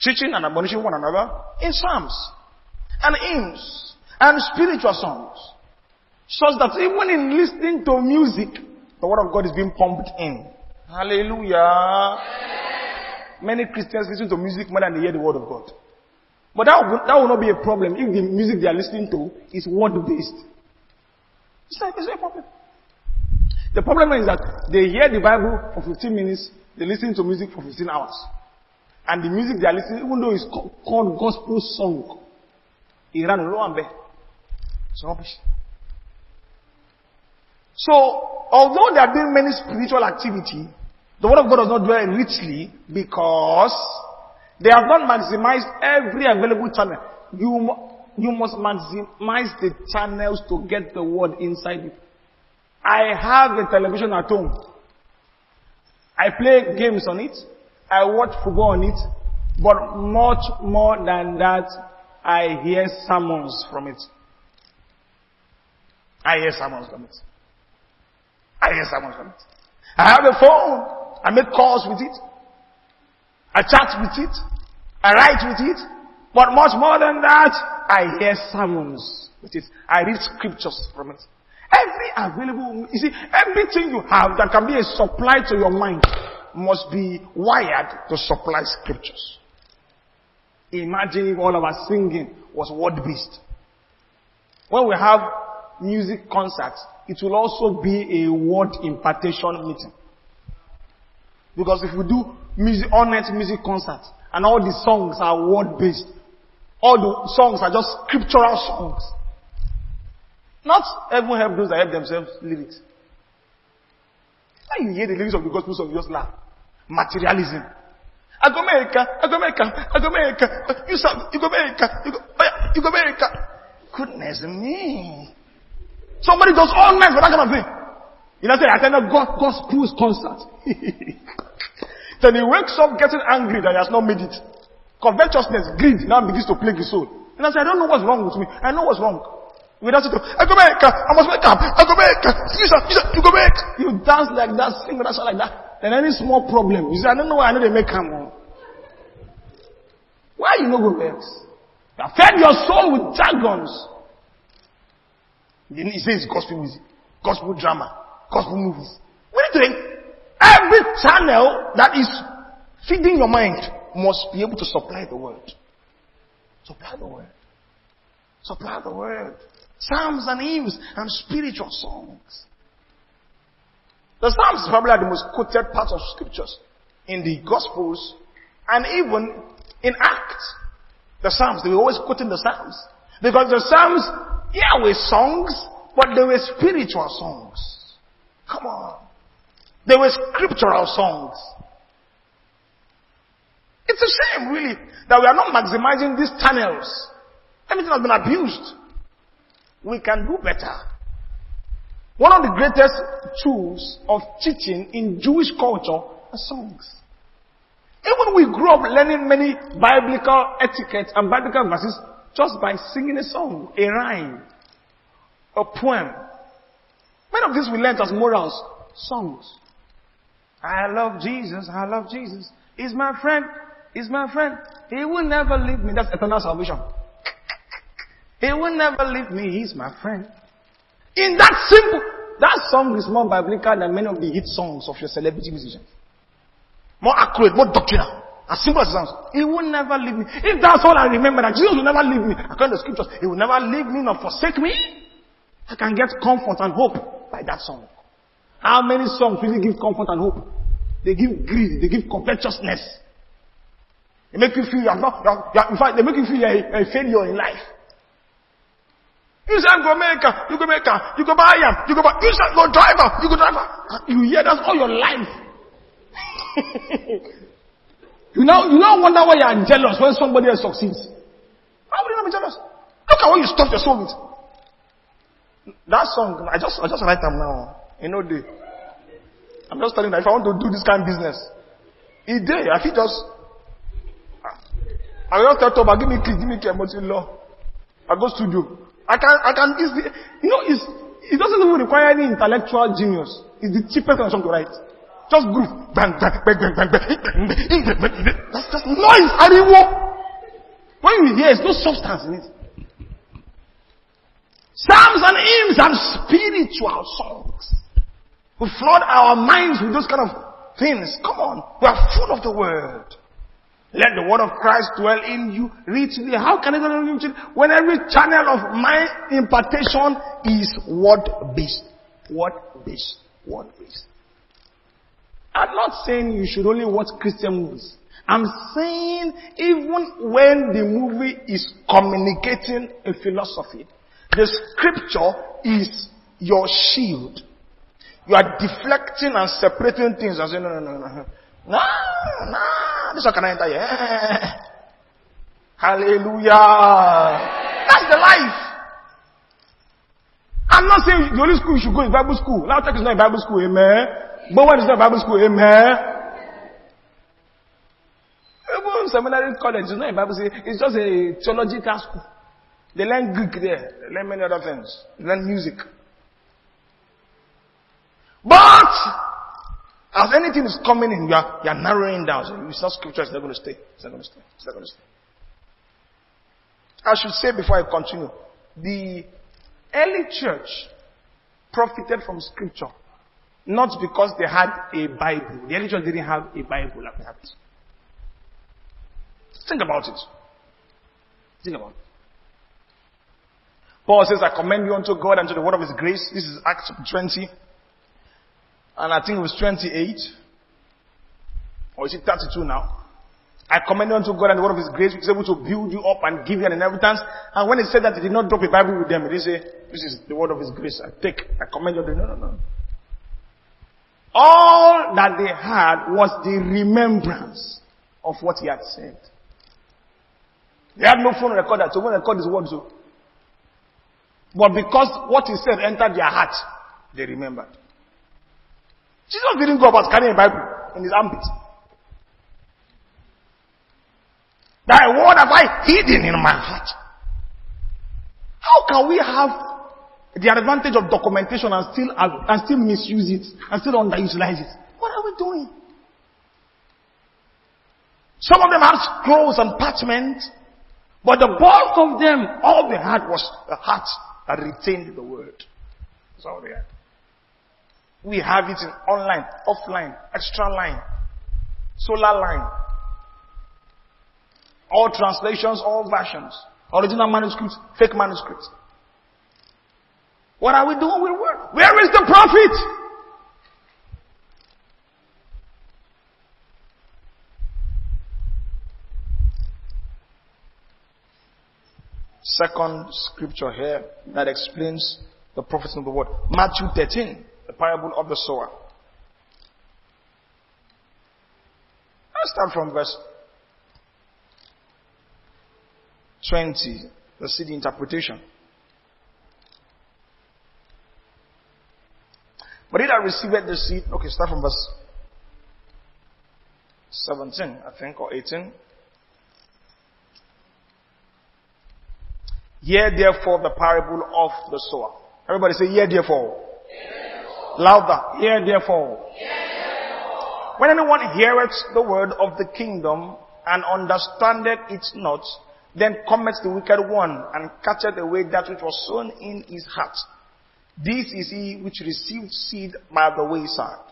teaching and admonishing one another in psalms and hymns and spiritual songs. Such that even in listening to music, the word of God is being pumped in. Hallelujah. Many Christians listen to music more than they hear the word of God. But that will, that will not be a problem if the music they are listening to is word based. It's not, it's not a problem. The problem is that they hear the Bible for 15 minutes, they listen to music for 15 hours. And the music they are listening, even though it's called gospel song, Iran Loambe. It's rubbish. So, although there have been many spiritual activity, the word of God does not dwell richly because they have not maximized every available channel. You, you must maximize the channels to get the word inside you. I have a television at home. I play games on it. I watch football on it, but much more than that, I hear sermons from it. I hear sermons from it. I hear sermons from it. I have a phone. I make calls with it. I chat with it. I write with it. But much more than that, I hear sermons with it. I read scriptures from it. Every available, you see, everything you have that can be a supply to your mind must be wired to supply scriptures. Imagine if all of our singing was word based. When we have music concerts, it will also be a word impartation meeting. Because if we do music, all night music concerts, and all the songs are word based, all the songs are just scriptural songs. Not everyone help those that help themselves lyrics. When you hear the lyrics of the gospel song, you just laugh. Materialism. I go America, I go America, I go America, you saw, you go America, you go, oh you go America. Goodness me. Somebody does oh, all night for that kind of thing. You know, say, I attend a gospel concert. then he wakes up getting angry that he has not made it. Covetousness, greed now begins to plague his soul. And I say, I don't know what's wrong with me. I know what's wrong. Without it, I go back, I must wake up, I go back, you, you go back. You dance like that, sing that, like that. Then any small problem, you say, I don't know why I know they make come on. Oh. Why you no go vex? You have fed your soul with jargons. He says gospel music, gospel drama, gospel movies. What are you doing? Every channel that is feeding your mind must be able to supply the word. Supply the word. Supply the word psalms and hymns and spiritual songs. The psalms probably are the most quoted parts of scriptures in the gospels and even in Acts. The psalms, they were always quoting the psalms. Because the psalms, yeah, were songs, but they were spiritual songs. Come on. They were scriptural songs. It's a shame, really, that we are not maximizing these channels. Everything has been abused. We can do better. One of the greatest tools of teaching in Jewish culture are songs. Even we grew up learning many biblical etiquette and biblical verses just by singing a song, a rhyme, a poem. Many of these we learned as morals, songs. I love Jesus, I love Jesus. He's my friend, he's my friend. He will never leave me. That's eternal salvation. He will never leave me. He's my friend. In that simple, that song is more biblical than many of the hit songs of your celebrity musicians. More accurate, more doctrinal. As simple as it sounds. He will never leave me. If that's all I remember, that Jesus will never leave me. According to the scriptures, He will never leave me nor forsake me. I can get comfort and hope by that song. How many songs really give comfort and hope? They give greed, they give covetousness. They make you feel you're not, you're, you're, in fact, they make you feel you're a, a failure in life. You say go make you go make you go buy am, you go buy, you say go driver, you go driver. You hear that all your life. you now, you now wonder why you are jealous when somebody else succeeds. How would you not be jealous? Look at what you stuff your soul with. That song, I just, I just write them now. You know, the, I'm just telling you if I want to do this kind of business, a day, I feel just, I will tell Toba, give me key, give me key, law. I go studio. I can, I can easily, you know, it's, it doesn't even require any intellectual genius. It's the cheapest song to write. Just groove. Bang, bang, bang, bang, bang, bang. bang. That's just noise. Ariwo. When you hear, there's no substance in it. Psalms and hymns and spiritual songs. We flood our minds with those kind of things. Come on. We are full of the word. Let the word of Christ dwell in you richly. How can it dwell in you when every channel of my impartation is word based? Word based. Word based. I'm not saying you should only watch Christian movies. I'm saying even when the movie is communicating a philosophy, the scripture is your shield. You are deflecting and separating things and saying, no, no, no, no. No, no, this one can enter here. Hallelujah. That's the life. I'm not saying the only school you should go is Bible school. Tech is not a Bible school, amen. Bowen is not a Bible school, amen. Even seminary college is not a Bible school. It's just a theological school. They learn Greek there. They learn many other things. They learn music. But, as anything is coming in, you are, you are narrowing down. So it's not scripture, it's not going to stay. It's not going to stay. It's not going to stay. I should say before I continue, the early church profited from scripture not because they had a Bible. The early church didn't have a Bible like it. Think about it. Think about it. Paul says, I commend you unto God and to the word of his grace. This is Acts 20. And I think it was 28. Or is it 32 now? I commend unto God and the word of his grace, which is able to build you up and give you an inheritance. And when he said that, he did not drop a Bible with them. He didn't say, this is the word of his grace. I take, I commend you. No, no, no. All that they had was the remembrance of what he had said. They had no phone recorder, so when record his words. So but because what he said entered their heart, they remembered. Jesus didn't go about carrying a Bible in his armpit. Thy word have I hidden in my heart. How can we have the advantage of documentation and still and still misuse it and still underutilize it? What are we doing? Some of them have scrolls and parchment, but the bulk of them, all they had was a heart that retained the word. That's all they had. We have it in online, offline, extra line, solar line. All translations, all versions. Original manuscripts, fake manuscripts. What are we doing with word? Where is the profit? second scripture here that explains the prophecy of the word. Matthew 13, the parable of the sower. Let's start from verse 20. Let's see the interpretation. But he that received the seed, okay, start from verse 17, I think, or 18. Hear therefore the parable of the sower. Everybody say, hear therefore. Louder. Hear therefore. When anyone heareth the word of the kingdom and understandeth it not, Then cometh the wicked one and catcheth away that which was sown in his heart. This is he which received seed by the wayside.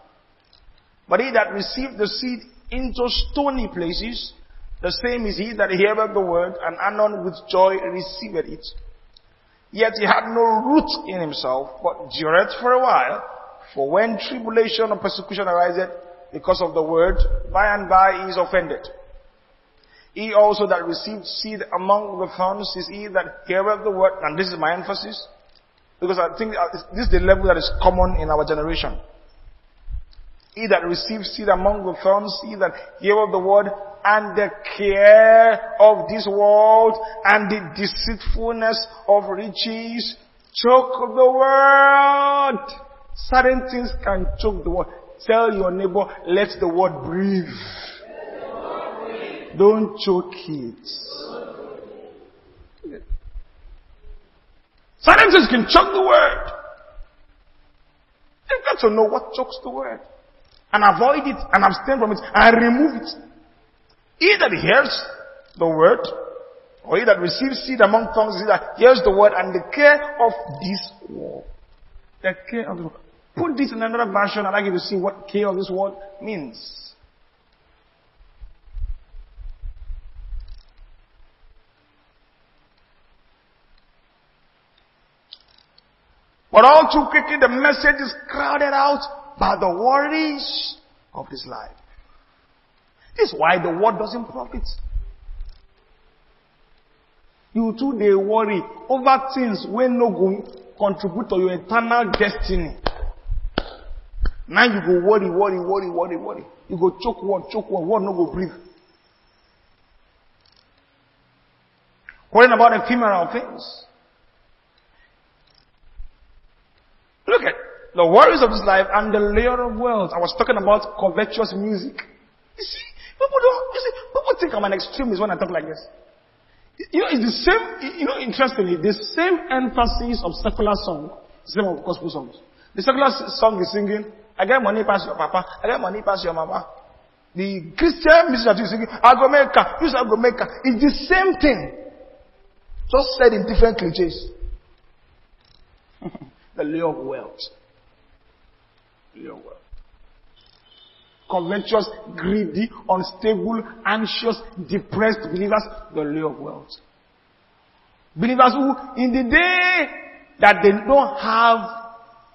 But he that received the seed into stony places, the same is he that heareth the word and anon with joy receiveth it. Yet he had no root in himself, but dureth for a while. For when tribulation or persecution ariseth because of the word, by and by he is offended. He also that received seed among the thorns is he that heareth the word, and this is my emphasis, because I think this is the level that is common in our generation. He that receives seed among the thorns, he that heareth the word, and the care of this world, and the deceitfulness of riches, choke the word. Certain things can choke the word. Tell your neighbor, let the word breathe. Don't choke it. Certain things can choke the word. You've got to know what chokes the word. And avoid it and abstain from it and remove it. He that hears the word, or he that receives seed among tongues, he that hears the word and the care of this world. The care of the world. Put this in another version, I'd like you to see what care of this world means. But all too quickly the message is crowded out by the worries of this life. This is why the word doesn't profit. You too they worry over things when no go contribute to your eternal destiny. Now you go worry, worry, worry, worry, worry. You go choke one, choke one, one no go breathe. Worrying about ephemeral things. Look at the worries of this life and the layer of wealth. I was talking about covetous music. You see, people don't, you see, people think I'm an extremist when I talk like this. You know, it's the same, you know, interestingly, the same emphasis of secular song, same of gospel songs. The secular song is singing, I get money past your papa, I get money past your mama. The Christian music that you singing, I. It's the same thing. Just said in different cliches. the lure of wealth. Lure of wealth. Covetous, greedy, unstable, anxious, depressed believers, the lure of wealth. Believers who, in the day that they don't have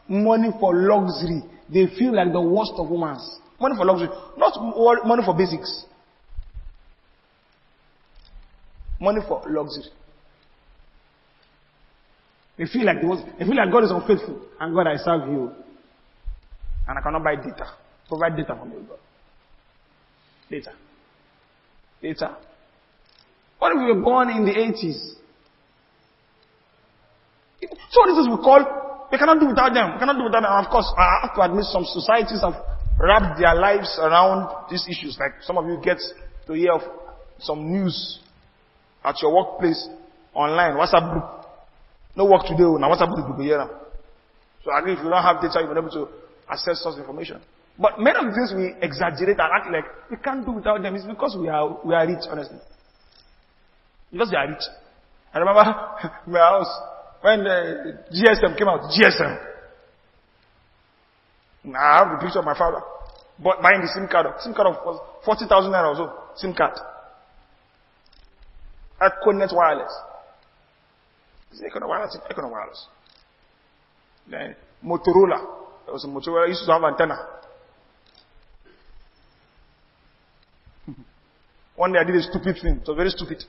money for luxury, they feel like the worst of women. Money for luxury, not money for basics. Money for luxury. They feel like they feel like God is unfaithful. And God, I serve you. And I cannot buy data. Provide data for me, God. Data. Data. What if we were born in the 80s? So this is we call, we cannot do without them. We cannot do without them. And of course, I have to admit some societies have wrapped their lives around these issues. Like some of you get to hear of some news at your workplace online, WhatsApp group. No work today, oh. now WhatsApp group be here So I agree if you don't have data, you'll be able to access such information. But many of the things we exaggerate and act like we can't do without them is because we are, we are rich, honestly. Because we are rich. I remember my house, when uh, the GSM came out, GSM. I have the picture of my father. But buying the SIM card, SIM card of 40,000 naira or so, SIM card. Econet wireless. It's Econet wireless, Econet wireless. Then Motorola. There was a Motorola, used to have antenna. One day I did a stupid thing. It was very stupid.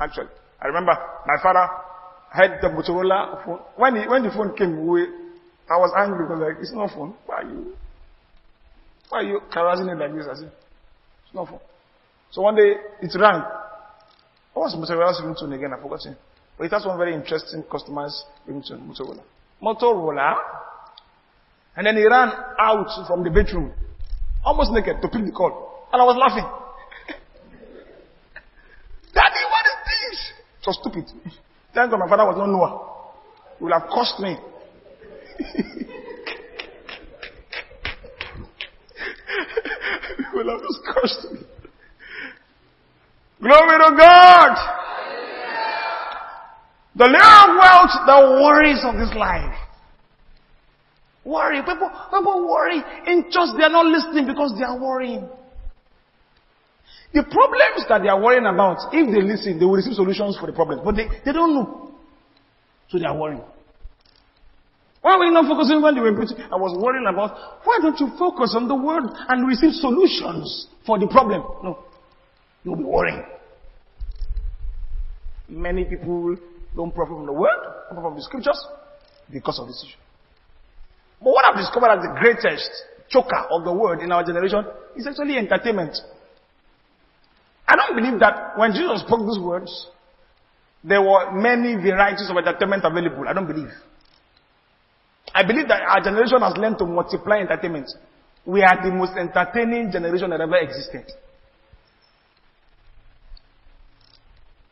Actually. I remember my father had the Motorola phone. When, he, when the phone came, we, I was angry because like, it's not phone. Why are you, why are you harassing it like this? I said, it's not phone. So one day it rang. What was Motorola's ringtone again? I forgot it. But it has one very interesting customized ringtone, Motorola. Motorola. And then he ran out from the bedroom, almost naked, to pick the call. And I was laughing. Daddy, what is this? It was stupid. Thank God my father was not Noah. It would have cost me. it would have just cost me. Glory to God! The lure of wealth, the worries of this life. Worry. People, people worry. In church, they are not listening because they are worrying. The problems that they are worrying about, if they listen, they will receive solutions for the problems. But they, they don't know. So they are worrying. Why were you not focusing when they were preaching? I was worrying about, why don't you focus on the word and receive solutions for the problem? No. You'll be worrying. Many people don't profit from the word, profit from the scriptures because of this issue. But what I've discovered as the greatest choker of the word in our generation is actually entertainment. I don't believe that when Jesus spoke these words, there were many varieties of entertainment available. I don't believe. I believe that our generation has learned to multiply entertainment. We are the most entertaining generation that ever existed.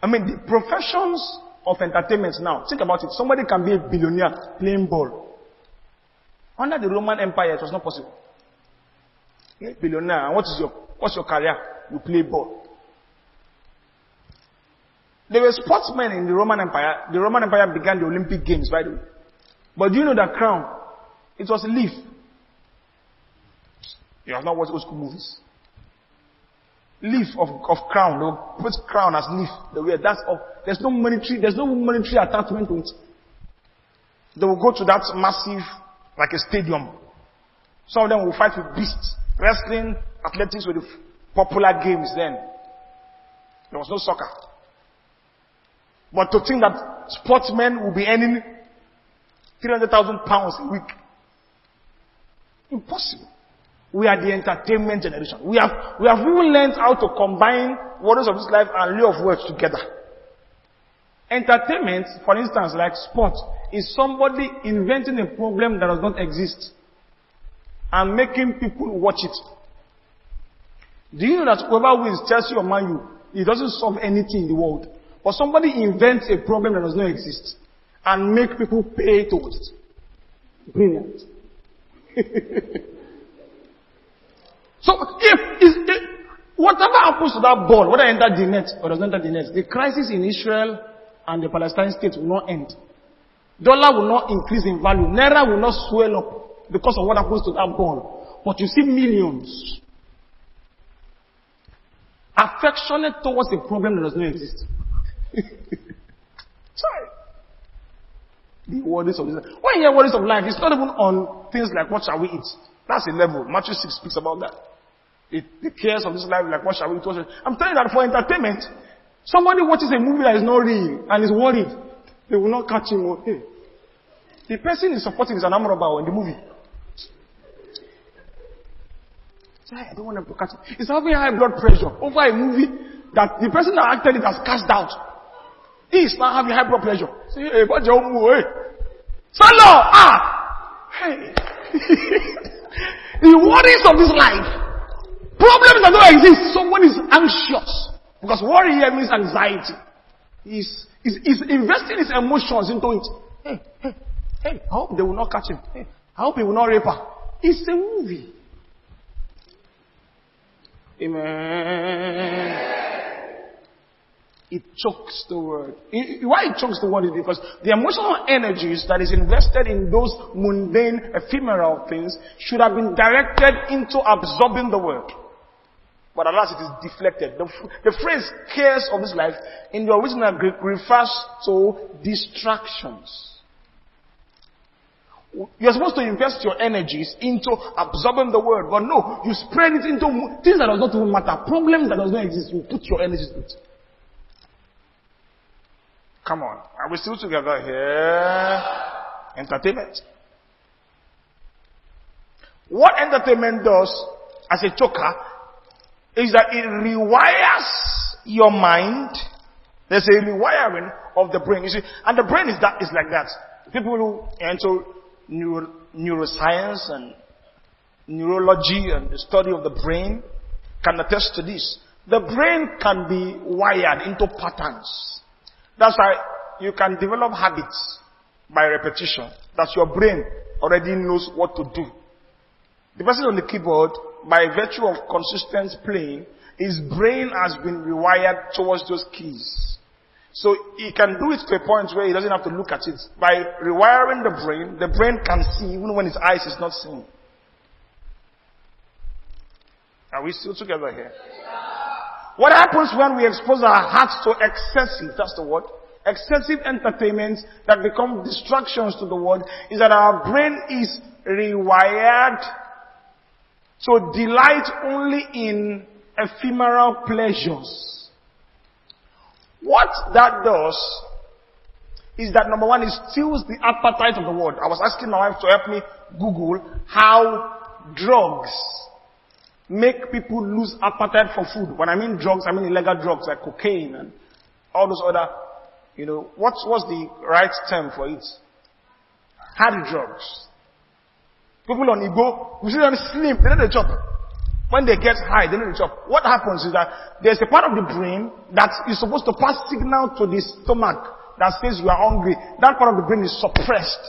I mean, the professions of entertainment now, think about it. Somebody can be a billionaire playing ball. Under the Roman Empire, it was not possible. You're a billionaire, what is your, what's your career? You play ball. There were sportsmen in the Roman Empire. The Roman Empire began the Olympic Games, by the way. But do you know that crown? It was a leaf. You have not watched old school movies. Leaf of, of crown. They put crown as leaf. They wear. That's all. There's no monetary, there's no monetary attachment to it. They will go to that massive, like a stadium. Some of them will fight with beasts. Wrestling, athletics were the popular games then. There was no soccer. But to think that sportsmen will be earning 300,000 pounds a week. Impossible. We are the entertainment generation. We have, we have even learned how to combine words of this life and lure of words together. Entertainment, for instance, like sport, is somebody inventing a problem that does not exist and making people watch it. Do you know that whoever wins Chelsea or Man U, it doesn't solve anything in the world. But somebody invents a problem that does not exist and make people pay towards it. Brilliant. so if, if, whatever happens to that ball, whether it enters the net or does not enter the net, the crisis in Israel and the Palestine state will not end. Dollar will not increase in value. Naira will not swell up because of what happens to that ball. But you see millions affectionate towards a problem that does not exist. Sorry. The worries of life. When you hear worries of life, it's not even on things like what shall we eat. That's a level. Matthew 6 speaks about that. It, the cares of this life, like what shall we eat. I'm telling you that for entertainment, somebody watches a movie that is not real and is worried. They will not catch him. Or, hey. The person is supporting is an armor in the movie. I don't want to catch. He's having high blood pressure over a movie that the person that acted it has cast out. He is having high blood pressure. Say, hey, what you hey? Salah, ah! Hey. the worries of this life. Problems that don't exist. Someone is anxious. Because worry here means anxiety. He's, he's, he's investing his emotions into it. Hey, hey, hey, I hope they will not catch him. Hey, I hope he will not rape her. It's a movie. Amen. It chokes the word. why it chokes the word is because the emotional energies that is invested in those mundane, ephemeral things should have been directed into absorbing the word. But alas, it is deflected. The, the phrase cares of this life in the original Greek refers to distractions. You're supposed to invest your energies into absorbing the word, but no, you spread it into things that does not even matter, problems that does not exist. You put your energies into it. Come on, are we still together here? Entertainment. What entertainment does as a choker is that it rewires your mind. There's a rewiring of the brain. You see, and the brain is that is like that. People who enter neuro, neuroscience and neurology and the study of the brain can attest to this. The brain can be wired into patterns. That's why you can develop habits by repetition. That your brain already knows what to do. The person on the keyboard, by virtue of consistent playing, his brain has been rewired towards those keys. So he can do it to a point where he doesn't have to look at it. By rewiring the brain, the brain can see even when his eyes is not seeing. Are we still together here? What happens when we expose our hearts to excessive, that's the word, excessive entertainments that become distractions to the world is that our brain is rewired to delight only in ephemeral pleasures. What that does is that number one, it steals the appetite of the world. I was asking my wife to help me Google how drugs make people lose appetite for food. When I mean drugs, I mean illegal drugs like cocaine and all those other, you know, what's, what's the right term for it? Hard drugs. People on Igbo, we see them slim, they don't chop. When they get high, they don't chop. What happens is that there's a part of the brain that is supposed to pass signal to the stomach that says you are hungry. That part of the brain is suppressed.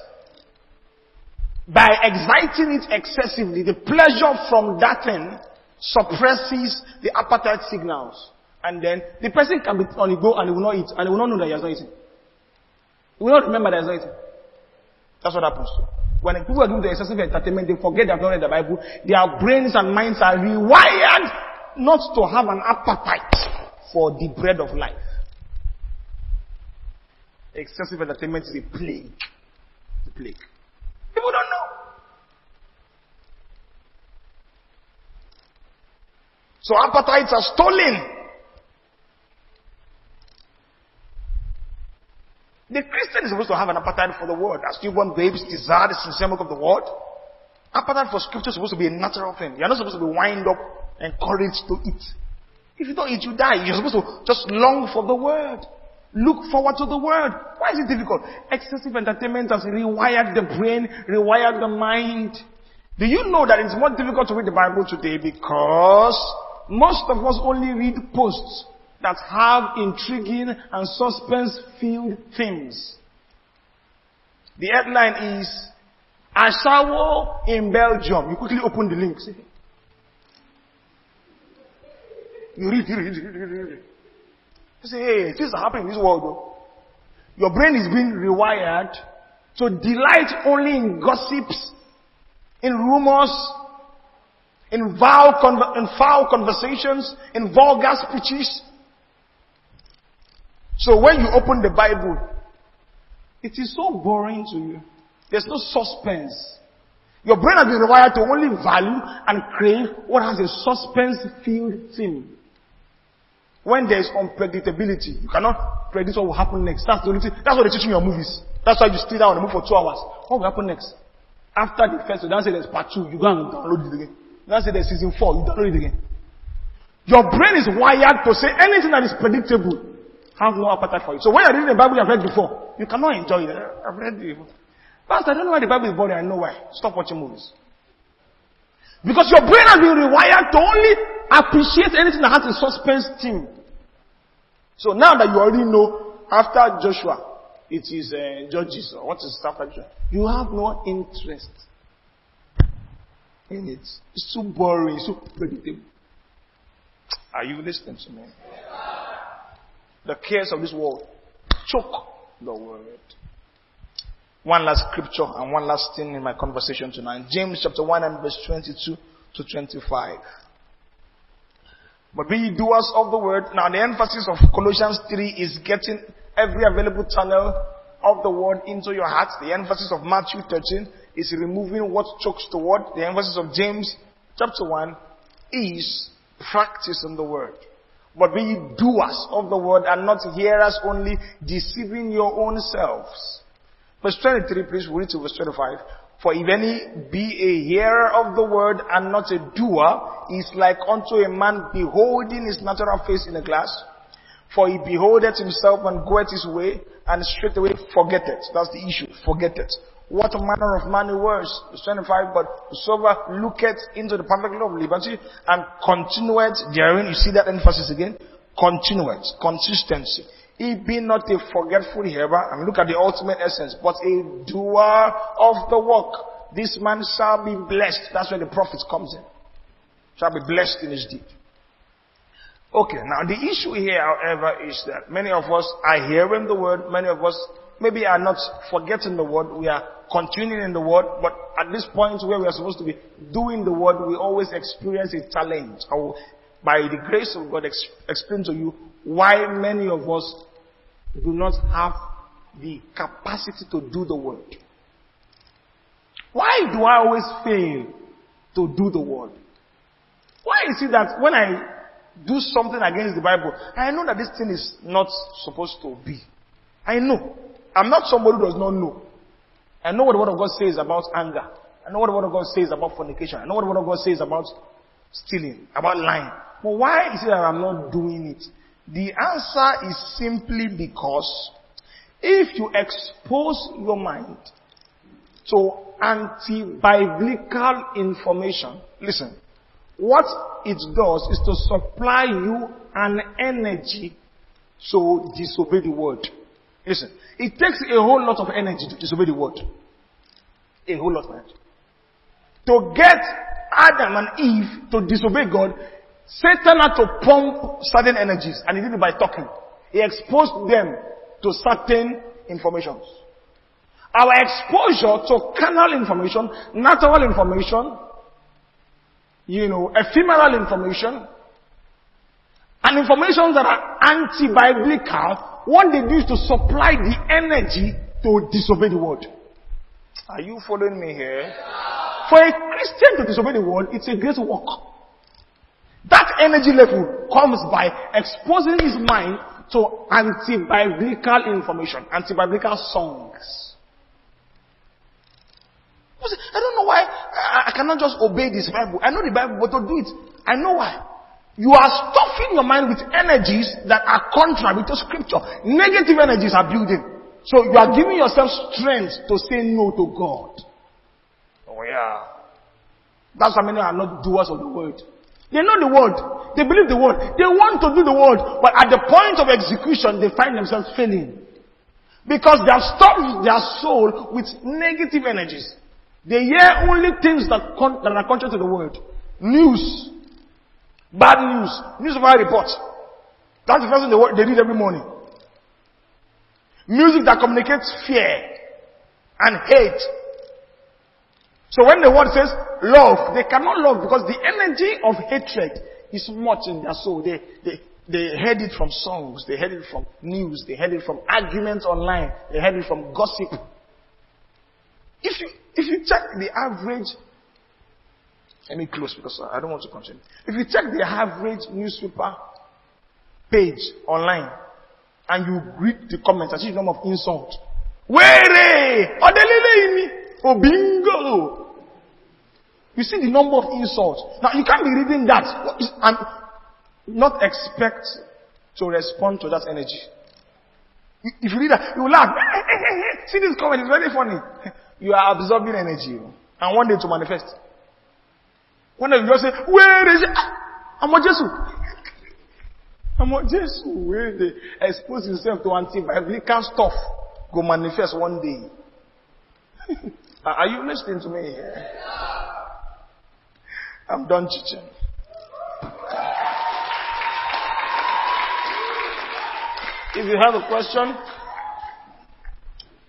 By exciting it excessively, the pleasure from that thing suppresses the appetite signals. And then the person can be on the go and he will not eat and he will not know that he has not eaten. He will not remember that he has not eaten. That's what happens. When people are doing the excessive entertainment, they forget they have not read the Bible. Their brains and minds are rewired not to have an appetite for the bread of life. Excessive entertainment is a plague. A plague. People don't know. So appetites are stolen. The Christian is supposed to have an appetite for the word. As newborn babes desire the sincere milk of the word. Appetite for scripture is supposed to be a natural thing. You're not supposed to be wind up, encouraged to eat. If you don't eat, you die. You're supposed to just long for the word. Look forward to the word. Why is it difficult? Excessive entertainment has rewired the brain, rewired the mind. Do you know that it's more difficult to read the Bible today because most of us only read posts that have intriguing and suspense-filled themes. The headline is Ashawo in Belgium. You quickly open the link. See? You read, you read, you read, you read. You say, hey, things are happening in this world though. Your brain is being rewired to delight only in gossips, in rumors, in foul, in foul conversations, in vulgar speeches. So when you open the Bible, it is so boring to you. There's no suspense. Your brain has been rewired to only value and crave what has a suspense-filled theme. When there's unpredictability, you cannot predict what will happen next. That's the only thing. That's what they teach in your movies. That's why you stay down and move for two hours. What will happen next? After the first, you don't say there's part two, you go and download it again. You don't say there's season four, you download it again. Your brain is wired to say anything that is predictable have no appetite for it. So when you're reading the Bible you have read before, you cannot enjoy it. I've read it. Pastor, I don't know why the Bible is boring. I know why. Stop watching movies. Because your brain has been rewired to only appreciate anything that has a suspense theme. So now that you already know, after Joshua, it is uh, Judges, what is after Joshua, you have no interest in it. It's too boring, too predictable. Are you listening to me? The cares of this world choke the word. One last scripture and one last thing in my conversation tonight. James chapter 1 and verse 22 to 25. But be doers of the word. Now the emphasis of Colossians 3 is getting every available channel of the word into your heart. The emphasis of Matthew 13 is removing what chokes the word. The emphasis of James chapter 1 is practicing the word. But be doers of the word and not hearers only, deceiving your own selves. Verse 23, please we read to verse 25. For if any be a hearer of the word and not a doer, is like unto a man beholding his natural face in a glass. For he beholdeth himself and goeth his way, and straightway forgetteth. That's the issue. Forgetteth. What manner of man he was. Verse 25, but whosoever looketh into the perfect law of liberty and continueth therein, you see that emphasis again? Continueth. Consistency. He be not a forgetful hearer, and look at the ultimate essence, but a doer of the work. This man shall be blessed. That's where the profit comes in. Shall be blessed in his deed. Okay, now the issue here, however, is that many of us are hearing the word, many of us maybe are not forgetting the word, we are continuing in the word, but at this point where we are supposed to be doing the word, we always experience a challenge. I will, by the grace of God, explain to you why many of us do not have the capacity to do the word. Why do I always fail to do the word? Why is it that when I do something against the Bible, I know that this thing is not supposed to be. I know. I'm not somebody who does not know. I know what the Word of God says about anger. I know what the Word of God says about fornication. I know what the Word of God says about stealing, about lying. But why is it that I'm not doing it? The answer is simply because if you expose your mind to anti-biblical information, listen, what it does is to supply you an energy to disobey the word. Listen, it takes a whole lot of energy to disobey the word. A whole lot of energy. To get Adam and Eve to disobey God, Satan had to pump certain energies, and he did it by talking. He exposed them to certain informations. Our exposure to carnal information, natural information, you know, ephemeral information, and information that are anti-biblical, what they do is to supply the energy to disobey the word. Are you following me here? For a Christian to disobey the word, it's a great work. Energy level comes by exposing his mind to anti-biblical information, anti-biblical songs. I don't know why I cannot just obey this Bible. I know the Bible, but to do it, I know why. You are stuffing your mind with energies that are contrary to scripture. Negative energies are building. So you are giving yourself strength to say no to God. Oh yeah. That's why many are not doers of the word. They know the word. They believe the word. They want to do the word. But at the point of execution, they find themselves failing. Because they have stuffed their soul with negative energies. They hear only things that, con- that are contrary to the word. News. Bad news. Newspaper report. That's the first thing they, they read every morning. Music that communicates fear and hate. So when the word says love, they cannot love because the energy of hatred is much in their soul. They, they, they heard it from songs, they heard it from news, they heard it from arguments online, they heard it from gossip. If you, if you check the average, let me close because I don't want to continue. If you check the average newspaper page online and you read the comments and see the number of insults, Where? Oh, bingo! You see the number of insults. Now you can't be reading that and not expect to respond to that energy. If you read that, you laugh. see this comment, it's very funny. You are absorbing energy. And one day to manifest. One day you just say, where is it? Ah, I'm on Jesus. I'm on Jesus. Where they expose yourself to anti-biblical stuff. Go manifest one day. Are you listening to me? I'm done teaching. If you have a question,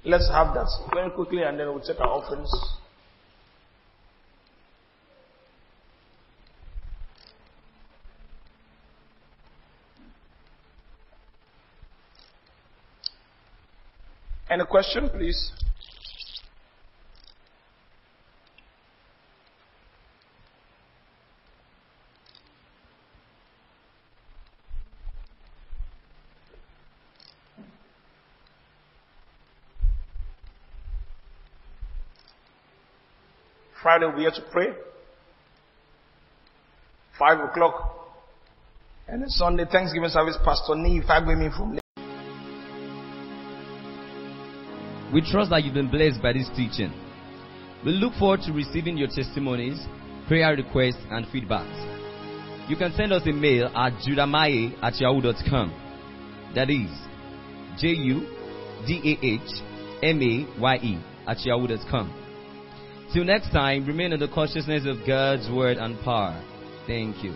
Let's have that very quickly and then we'll take our offerings. Any question, please? Friday we'll be here to pray. Five o'clock. And then Sunday, Thanksgiving service, Pastor Nee, five women from We trust that you've been blessed by this teaching. We look forward to receiving your testimonies, prayer requests, and feedbacks. You can send us a mail at judahmaye at yahoo.com. That is J U D A H M A Y E at yahoo.com. Till next time, remain in the consciousness of God's word and power. Thank you.